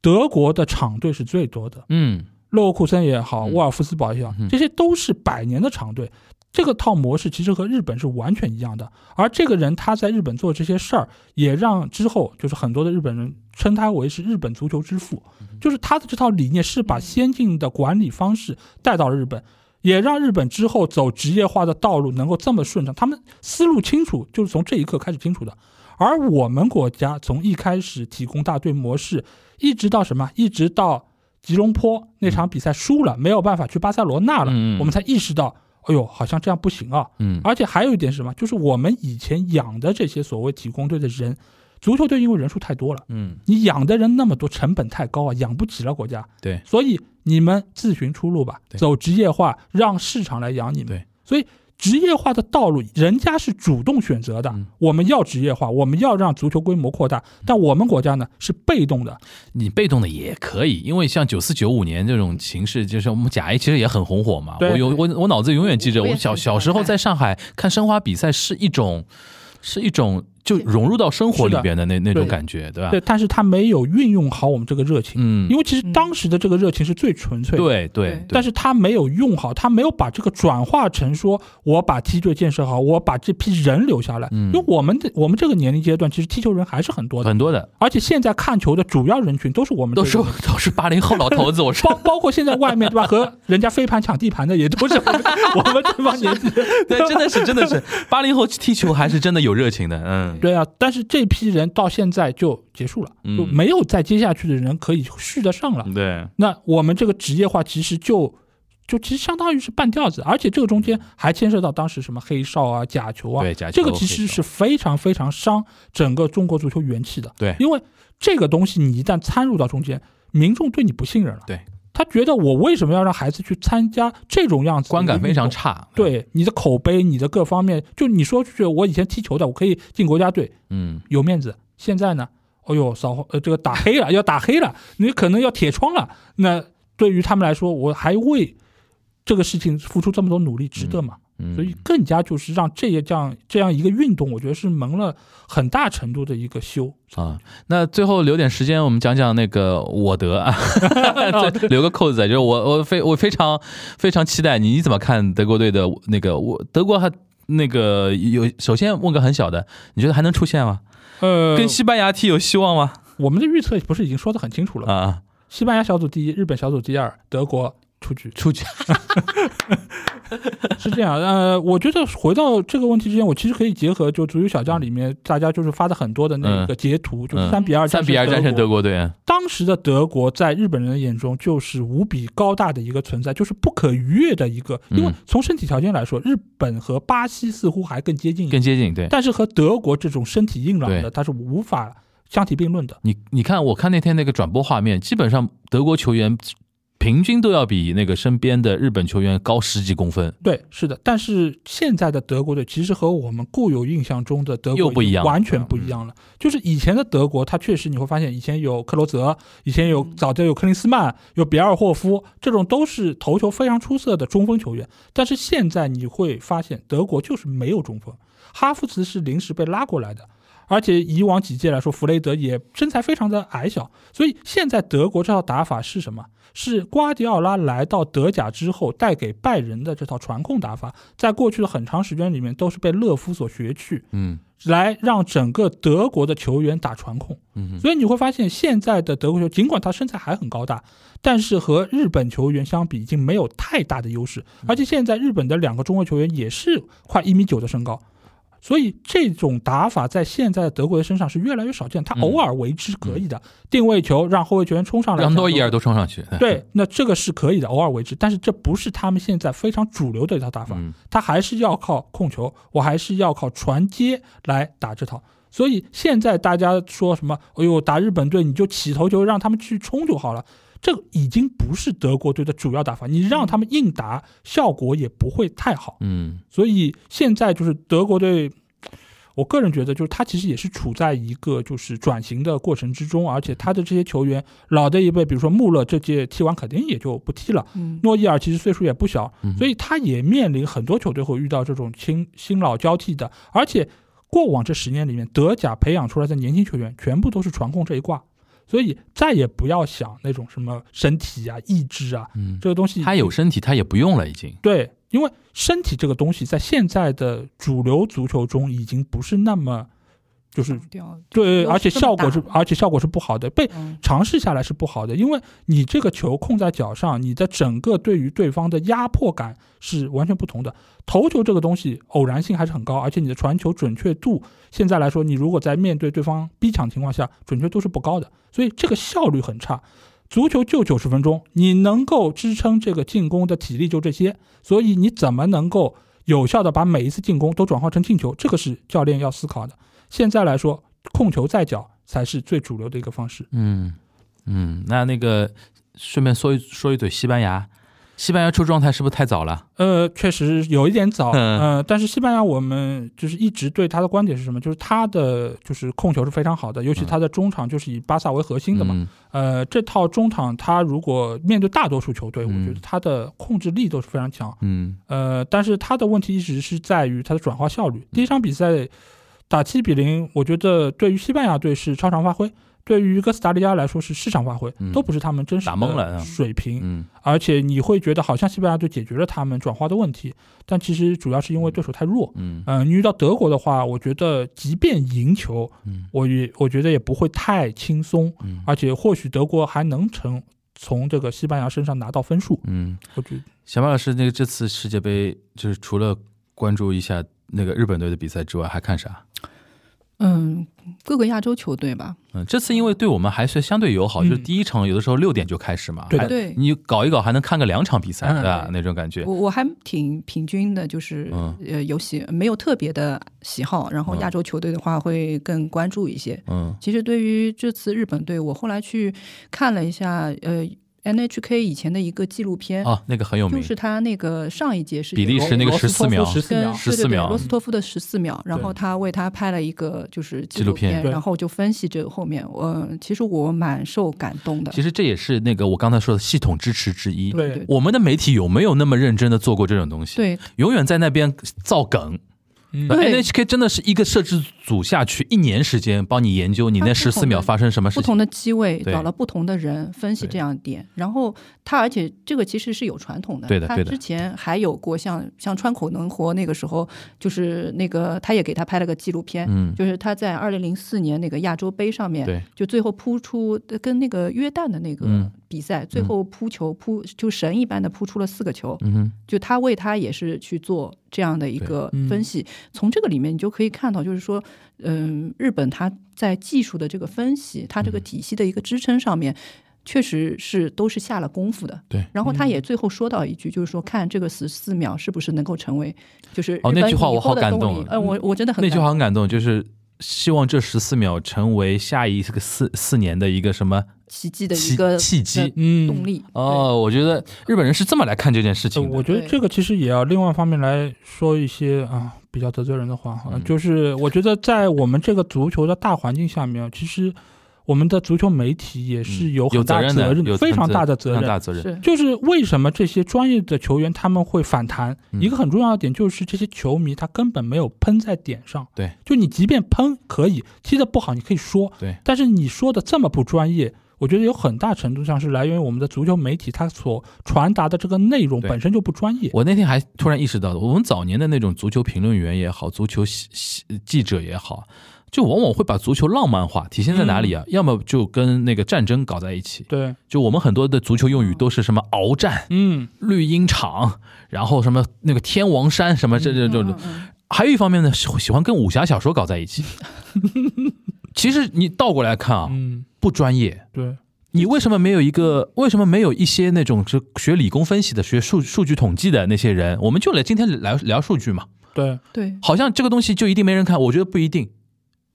德国的场队是最多的，嗯勒沃库森也好，嗯沃尔夫斯堡也好嗯，这些都是百年的长队。这个套模式其实和日本是完全一样的，而这个人他在日本做这些事儿，也让之后就是很多的日本人称他为是日本足球之父，就是他的这套理念是把先进的管理方式带到了日本，也让日本之后走职业化的道路能够这么顺畅。他们思路清楚，就是从这一刻开始清楚的。而我们国家从一开始提供大队模式，一直到什么，一直到吉隆坡那场比赛输了，没有办法去巴塞罗那了，我们才意识到，哎呦，好像这样不行啊。嗯而且还有一点是什么，就是我们以前养的这些所谓体工队的人，足球队因为人数太多了，嗯，你养的人那么多，成本太高啊，养不起了国家。对，所以你们自寻出路吧，对走职业化，让市场来养你们。对，所以职业化的道路，人家是主动选择的。嗯我们要职业化，我们要让足球规模扩大，但我们国家呢是被动的。你被动的也可以，因为像九四九五年这种形式，就是我们甲 A 其实也很红火嘛。我有我我脑子永远记着，我小小时候在上海看申花比赛是一种是一种就融入到生活里边的那那种感觉，对吧？对，但是他没有运用好我们这个热情，嗯，因为其实当时的这个热情是最纯粹的。对对对，但是他没有用好，他没有把这个转化成说，我把梯队建设好，我把这批人留下来。嗯。因为我们的我们这个年龄阶段，其实踢球人还是很多的，很多的。而且现在看球的主要人群都是我们都是 都是八零后 老头子，我说包包括现在外面对吧，和人家飞盘抢地盘的也都是我们 我们这帮年纪。对，真的是真的是。八零后踢球还是真的有热情的，嗯，对啊，但是这批人到现在就结束了，嗯就没有再接下去的人可以续得上了。对，那我们这个职业化其实就就其实相当于是半吊子，而且这个中间还牵涉到当时什么黑哨啊、假球啊，对假球这个其实是非常非常伤整个中国足球元气的。对因为这个东西你一旦参入到中间，民众对你不信任了。对，他觉得我为什么要让孩子去参加这种样子观感非常。差，，对你的口碑，你的各方面，就你说出去，我以前踢球的，我可以进国家队，嗯，有面子。现在呢，哦呦，扫呃这个打黑了，要打黑了，你可能要铁窗了。那对于他们来说，我还为这个事情付出这么多努力，值得吗？嗯所以更加就是让这些这样这样一个运动，我觉得是蒙了很大程度的一个羞。啊，那最后留点时间，我们讲讲那个我德啊，这留个扣子，就是我我非我非常非常期待你你怎么看德国队的那个我德国还那个有首先问个很小的，你觉得还能出现吗？呃，跟西班牙踢有希望吗？我们的预测不是已经说的很清楚了吗？啊，西班牙小组第一，日本小组第二，德国出局。出局 是这样，呃，我觉得回到这个问题之前，我其实可以结合就足球小将里面大家就是发的很多的那个截图，就是嗯三比二三比二战胜德国。国队，当时的德国在日本人的眼中就是无比高大的一个存在，就是不可逾越的一个。因为嗯从身体条件来说，日本和巴西似乎还更接近，更接近对。但是和德国这种身体硬朗的，对它是无法相提并论的。你你看，我看那天那个转播画面，基本上德国球员平均都要比那个身边的日本球员高十几公分。对，是的，但是现在的德国队其实和我们固有印象中的德国又不一样完全不一样了。就是以前的德国，他确实你会发现，以前有克罗泽，以前有早就有克林斯曼，有比尔霍夫，这种都是头球非常出色的中锋球员。但是现在你会发现，德国就是没有中锋，哈弗茨是临时被拉过来的。而且以往几届来说，弗雷德也身材非常的矮小，所以现在德国这套打法是什么？是瓜迪奥拉来到德甲之后带给拜仁的这套传控打法，在过去的很长时间里面都是被勒夫所学去，嗯来让整个德国的球员打传控。嗯所以你会发现，现在的德国球，尽管他身材还很高大，但是和日本球员相比，已经没有太大的优势。而且现在日本的两个中国球员也是快一米九的身高，所以这种打法在现在的德国人身上是越来越少见。他嗯偶尔为之可以的，定位球让后卫球员冲上来，让诺伊尔都冲上去。对，那这个是可以的，偶尔为之，但是这不是他们现在非常主流的一套打法。嗯他还是要靠控球，我还是要靠传接来打这套。所以现在大家说什么？哎呦，打日本队你就起头球让他们去冲就好了，这个已经不是德国队的主要打法。你让他们硬打，效果也不会太好。嗯。所以现在就是德国队，我个人觉得，就是他其实也是处在一个就是转型的过程之中，而且他的这些球员老的一辈，比如说穆勒这届踢完肯定也就不踢了，嗯，诺伊尔其实岁数也不小，嗯。所以他也面临很多球队会遇到这种新新老交替的，而且过往这十年里面，德甲培养出来的年轻球员全部都是传控这一挂，所以再也不要想那种什么身体啊、意志啊嗯，这个东西，他有身体，他也不用了，已经。对，因为身体这个东西在现在的主流足球中已经不是那么就是，对，而且效果是而且效果是不好的，被嗯尝试下来是不好的，因为你这个球控在脚上，你的整个对于对方的压迫感是完全不同的。头球这个东西偶然性还是很高，而且你的传球准确度，现在来说，你如果在面对对方逼抢情况下，准确度是不高的，所以这个效率很差。足球就九十分钟，你能够支撑这个进攻的体力就这些，所以你怎么能够有效的把每一次进攻都转化成进球？这个是教练要思考的。现在来说，控球在脚才是最主流的一个方式。嗯嗯，那那个顺便说一说一嘴西班牙，西班牙出状态是不是太早了？呃，确实有一点早，嗯呃，但是西班牙我们就是一直对他的观点是什么？就是他的就是控球是非常好的，尤其嗯他的中场就是以巴萨为核心的嘛。嗯呃，这套中场他如果面对大多数球队，我嗯觉得他的控制力都是非常强。嗯呃，但是他的问题一直是在于他的转化效率。第一场比赛打七比零，我觉得对于西班牙队是超常发挥，对于哥斯达黎加来说是市场发挥，嗯。都不是他们真实的嗯。水平。嗯。而且你会觉得好像西班牙队解决了他们转化的问题，但其实主要是因为对手太弱。嗯。嗯、你遇到德国的话，我觉得即便赢球，嗯。我也我觉得也不会太轻松，嗯。而且或许德国还能成从这个西班牙身上拿到分数。嗯，我觉得。小马老师，那个这次世界杯就是除了关注一下那个日本队的比赛之外，还看啥？嗯，各个亚洲球队吧，嗯，这次因为对我们还是相对友好，嗯就是第一场有的时候六点就开始嘛，对对你搞一搞还能看个两场比赛，嗯对吧？那种感觉我，我还挺平均的，就是、嗯呃游戏没有特别的喜好，然后嗯亚洲球队的话会更关注一些。嗯其实对于这次日本队，我后来去看了一下，呃，NHK 以前的一个纪录片，啊，那个很有名。就，是他那个上一届是比利时那个罗斯托夫14秒。跟十四秒，14对对对秒。罗斯托夫的十四秒，然后他为他拍了一个就是纪录片然后就分析这个后面，我其实我蛮受感动的。其实这也是那个我刚才说的系统支持之一。对。对。我们的媒体有没有那么认真的做过这种东西？，对。永远在那边造梗。嗯。对。NHK 真的是一个摄制组下去一年时间帮你研究你那十四秒发生什么事情。不同的机位对。找了不同的人分析这样的点，然后他而且这个其实是有传统的，他对的。他之前还有过像像川口能活那个时候，就是那个他也给他拍了个纪录片，嗯，就是他在二零零四年那个亚洲杯上面，对，就最后扑出跟那个约旦的那个嗯比赛，最后扑球扑就神一般的扑出了四个球，嗯，就他为他也是去做这样的一个分析，从这个里面你就可以看到，就是说，嗯，日本他在技术的这个分析，它嗯这个体系的一个支撑上面。确实是都是下了功夫的，对。然后他也最后说到一句，就是说看这个十四秒是不是能够成为，就是哦那句话我好感动动力呃，我我真的很那句话很感动，就是希望这十四秒成为下一个四四年的一个什么奇迹的一个契机呃嗯动力。哦，我觉得日本人是这么来看这件事呃情的。我觉得这个其实也要另外方面来说一些啊比较得罪人的话就是我觉得在我们这个足球的大环境下面，其实我们的足球媒体也是嗯有很大责任非常大的责任。大责任。是就是为什么这些专业的球员他们会反弹？嗯一个很重要的点就是这些球迷他根本没有喷在点上。对，就你即便喷可以踢得不好，你可以说，对，但是你说的这么不专业，我觉得有很大程度上是来源于我们的足球媒体它所传达的这个内容本身就不专业。我那天还突然意识到，我们早年的那种足球评论员也好，足球记者也好，就往往会把足球浪漫化，体现在哪里啊？要么就跟那个战争搞在一起，对，就我们很多的足球用语都是什么鏖战、嗯，绿茵场，然后什么那个天王山什么这这这还有一方面呢，喜喜欢跟武侠小说搞在一起。其实你倒过来看啊，嗯，不专业。对，你为什么没有一个？为什么没有一些那种是学理工分析的、学数数据统计的那些人？我们就来今天来聊数据嘛。对，对，好像这个东西就一定没人看，我觉得不一定，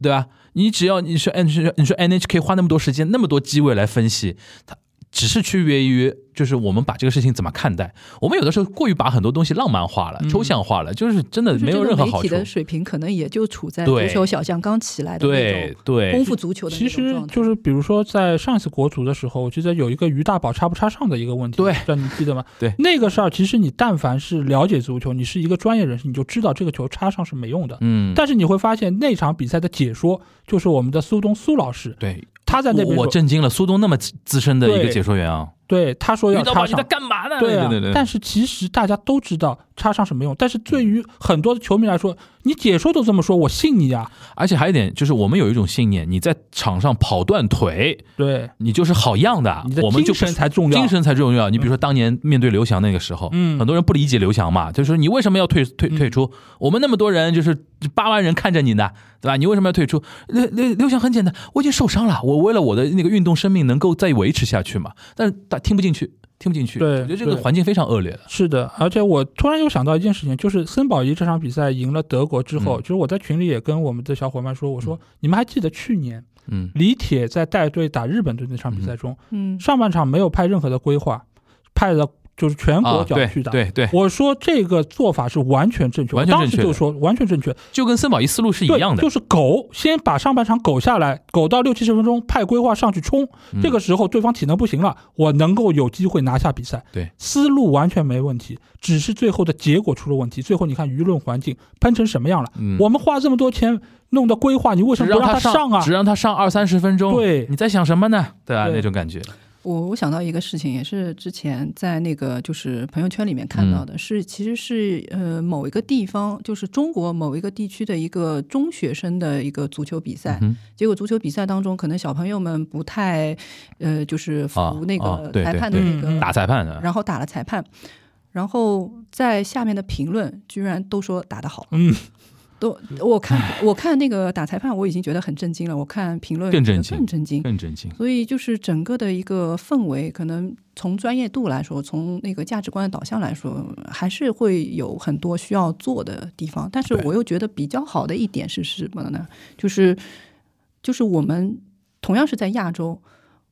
对吧？你只要你说 N 你说 NHK 花那么多时间、那么多机位来分析，它只是区别于，就是我们把这个事情怎么看待。我们有的时候过于把很多东西浪漫化了、嗯抽象化了，就是真的没有任何好处。媒体的水平可能也就处在足球小将刚起来的那对种对功，夫足球的其实。就是比如说在上一次国足的时候，我记得有一个于大宝插不插上的一个问题，对这你记得吗？对那个事儿，其实你但凡是了解足球，你是一个专业人士，你就知道这个球插上是没用的。嗯，但是你会发现那场比赛的解说就是我们的苏东苏老师，对，他在那边我我震惊了，苏东那么资资深的一个解说员啊，对他说要插于大宝你在。干嘛呢？对啊，对对，但是其实大家都知道插上什么用，但是对于很多的球迷来说，你解说都这么说，我信你啊。而且还有一点就是，我们有一种信念，你在场上跑断腿，对，你就是好样的你的，我们就精神才重要。精神才重要。你比如说当年面对刘翔那个时候，嗯很多人不理解刘翔嘛，就说你为什么要退退嗯退出？我们那么多人，就是八万人看着你呢，对吧？你为什么要退出？刘刘刘翔很简单，我已经受伤了，我为了我的那个运动生命能够再维持下去嘛。但是他听不进去，听不进去。对我觉得这个环境非常恶劣。的。是的，而且我突然又想到一件事情，就是森保仪这场比赛赢了德国之后，嗯。就是我在群里也跟我们的小伙伴说，我说、你们还记得去年嗯。李铁在带队打日本队那场比赛中，嗯，上半场没有派任何的规划，派的就是全国啊，对脚去打。对对，我说这个做法是完全正确，完全正确就说完全正确，就跟森宝一思路是一，样的就。是苟先把上半场苟下来，苟到六七十分钟，派规划上去冲，嗯这个时候对方体能不行了，我能够有机会拿下比赛。对，思路完全没问题，只是最后的结果出了问题。最后你看舆论环境喷成什么样了？嗯我们花这么多钱弄的规划，你为什么不让他上啊只？让他上二三十分钟。对你在想什么呢？对啊？对那种感觉。我我想到一个事情，也是之前在那个就是朋友圈里面看到的，是其实是呃某一个地方，就是中国某一个地区的一个中学生的一个足球比赛。嗯结果足球比赛当中，可能小朋友们不太呃就是啊服那啊个裁判的那个，打裁判的。然后打了裁判，然后在下面的评论居然都说打得好。嗯，都我看我看那个打裁判，我已经觉得很震惊了。我看评论更震惊更震惊。更震惊。所以就是整个的一个氛围，可能从专业度来说，从那个价值观的导向来说，还是会有很多需要做的地方。但是我又觉得比较好的一点是什么呢？就是就是我们同样是在亚洲，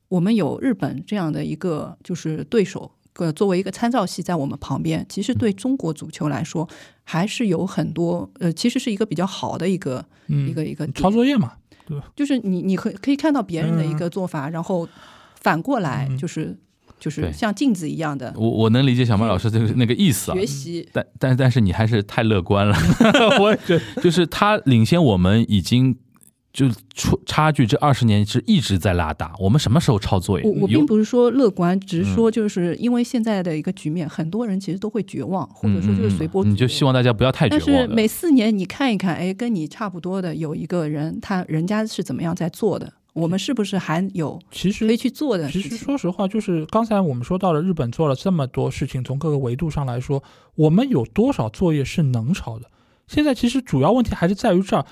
我们有日本这样的一个就是对手。个作为一个参照系在我们旁边，其实对中国足球来说，还是有很多呃，其实是一个比较好的一个、嗯一个一个点抄作业嘛，对就是你你可可以看到别人的一个做法，然后反过来嗯。就是就是像镜子一样的我我能理解小麦老师这个那个意思啊，学习。但但但是你还是太乐观了，我也觉得就是他领先我们已经就出差距这二十年是一直在拉大，我们什么时候抄作业？我我并不是说乐观，只嗯是说就是因为现在的一个局面，很多人其实都会绝望，或者说就是随波逐流。嗯你就希望大家不要太绝但是。每四年你看一看，哎，跟你差不多的有一个人，他人家是怎么样在做的，我们是不是还有其实可以去做的其实？说实话，就是刚才我们说到了日本做了这么多事情，从各个维度上来说，我们有多少作业是能抄的？现在其实主要问题还是在于这儿，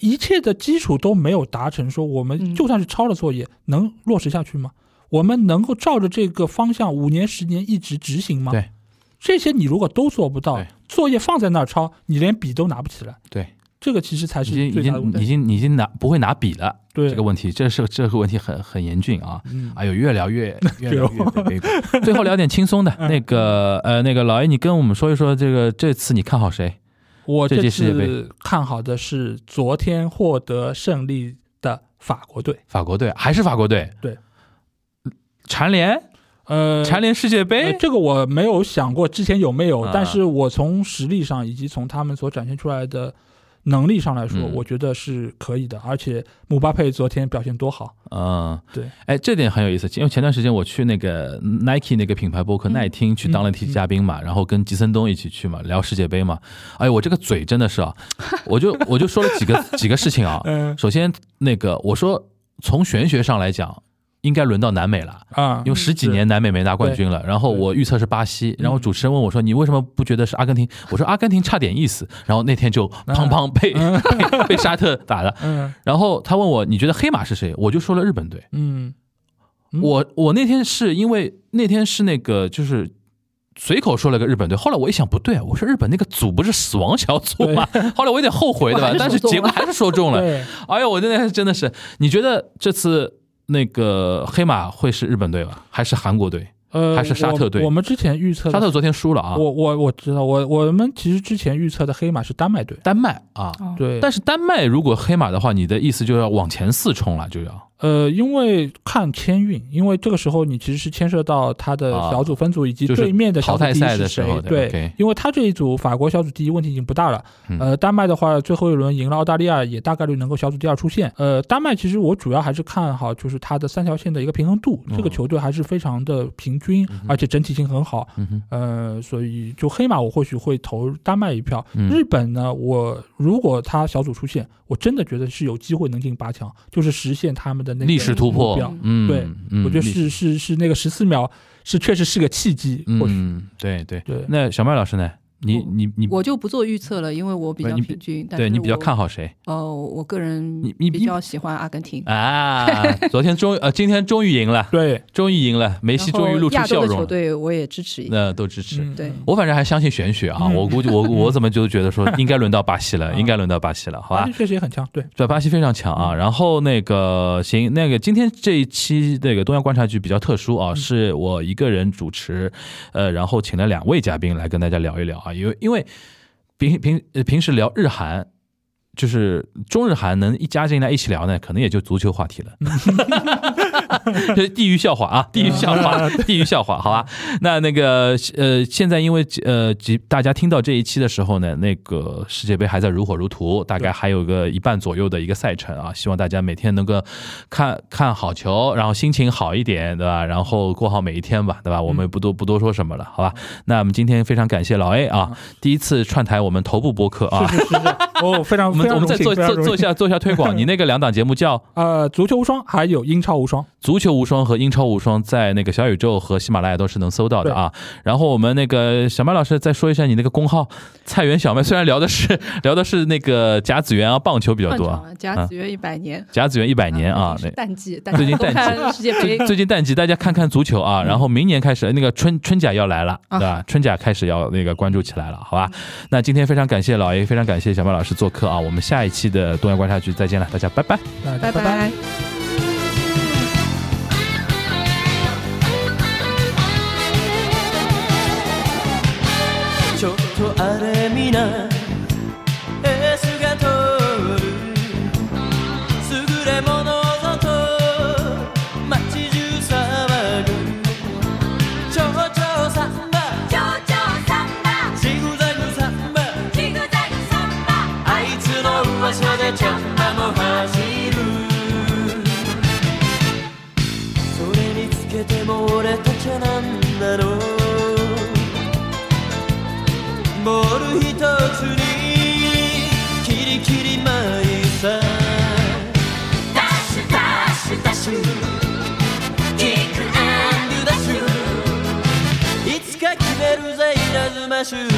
一切的基础都没有达成，说我们嗯就算是抄了作业，能落实下去吗？我们能够照着这个方向五年、十年一直执行吗？对，这些你如果都做不到，作业放在那儿抄，你连笔都拿不起来。对，这个其实才是已经已最大的问题。经已经已经拿不会拿笔了，对这个问题，这是这个问题很很严峻啊。嗯，哎呦，越聊越 越聊越悲观。最后聊点轻松的，那个呃，那个老爷，你跟我们说一说这个这次你看好谁？这我这次看好的是昨天获得胜利的法国队。法国队还是法国队？对，蝉联呃，蝉联世界呃杯，这个我没有想过之前有没有，啊但是我从实力上以及从他们所展现出来的能力上来说，嗯我觉得是可以的。而且姆巴佩昨天表现多好，嗯，对，哎，这点很有意思，因为前段时间我去那个 Nike 那个品牌播客嗯耐听去当了期嘉宾嘛，然后跟吉森东一起去嘛，聊世界杯嘛。哎，我这个嘴真的是啊，我就我就说了几个几个事情啊。嗯首先，那个我说从玄学上来讲，应该轮到南美了。啊，因为十几年南美没拿冠军了，然后我预测是巴西，然后主持人问我说：“你为什么不觉得是阿根廷？”我说：“阿根廷差点意思。”然后那天就砰砰被 被被沙特打了。嗯然后他问我：“你觉得黑马是谁？”我就说了日本队。嗯嗯我我那天是因为那天是那个就是。随口说了个日本队，后来我一想不对，我说日本那个组不是死亡小组吗？后来我有点后悔，对吧？但是结果还是说中了。哎呦，我那天真的是，你觉得这次那个黑马会是日本队吧，还是韩国队？呃，还是沙特队？我我们之前预测沙特昨天输了啊，我我我知道，我我们其实之前预测的黑马是丹麦。队，丹麦啊。哦。对，但是丹麦如果黑马的话，你的意思就要往前四冲了，就要呃，因为看签运，因为这个时候你其实是牵涉到他的小组分组以及对面的小组第一是谁。的对因为他这一组法国小组第一问题已经不大了。嗯呃，丹麦的话，最后一轮赢了澳大利亚，也大概率能够小组第二出线。呃，丹麦其实我主要还是看好就是它的三条线的一个平衡度，这个哦球队还是非常的平均，而且整体性很好。嗯，呃，所以就黑马我或许会投丹麦一票。嗯日本呢，我如果他小组出线，我真的觉得是有机会能进八强，就是实现他们的那个历史突破标。嗯，对嗯我觉得是是是那个十四秒是确实是个契机，或许嗯，对对。对。那小麦老师呢？你你你我就不做预测了，因为我比较平均。但对你比较看好谁哦，我个人你你比较喜欢阿根廷。啊？昨天终呃，今天终于赢了，对，终于赢了，梅西终于露出亚洲的球笑容了，队我也支持一个。那都支持。嗯对我反正还相信玄学啊，嗯我估计我 我怎么就觉得说应该轮到巴西了，嗯应该轮到巴西了，好吧？确实也很强，对，对，巴西非常强啊。然后那个行，那个今天这一期那个东亚观察局比较特殊啊，是我一个人主持，呃，然后请了两位嘉宾来跟大家聊一聊啊，因为因为平平平时聊日韩。就是中日韩能一加进来一起聊呢，可能也就足球话题了。这是地狱笑话啊，地狱笑话，地狱笑话，好吧？那那个呃，现在因为呃，即大家听到这一期的时候呢，那个世界杯还在如火如荼，大概还有个一半左右的一个赛程啊，希望大家每天能够看看好球，然后心情好一点，对吧？然后过好每一天吧，对吧？我们不多不多说什么了，好吧？那我们今天非常感谢老 A 啊，第一次串台我们头部播客啊。是是是是，哦，非常我们我们再做做做一下做一下推广，你那个两档节目叫呃，足球无双还有英超无双，足球无双和英超无双在那个小宇宙和喜马拉雅都是能搜到的啊。然后我们那个小麦老师再说一下你那个工号“菜园小麦”，虽然聊的是 聊的是那个甲子园啊棒球比较多啊，啊，甲子园一百年，甲子园一百年啊淡季，大家都最近淡季世界杯最最近淡季大家看看足球啊，然后明年开始那个春春甲要来了，啊对吧？春甲开始要那个关注起来了，好吧？那今天非常感谢老爷非常感谢小麦老师做客啊，我们下一期的东亚观察局再见了，大家拜拜。拜拜。ちょっと アンドダ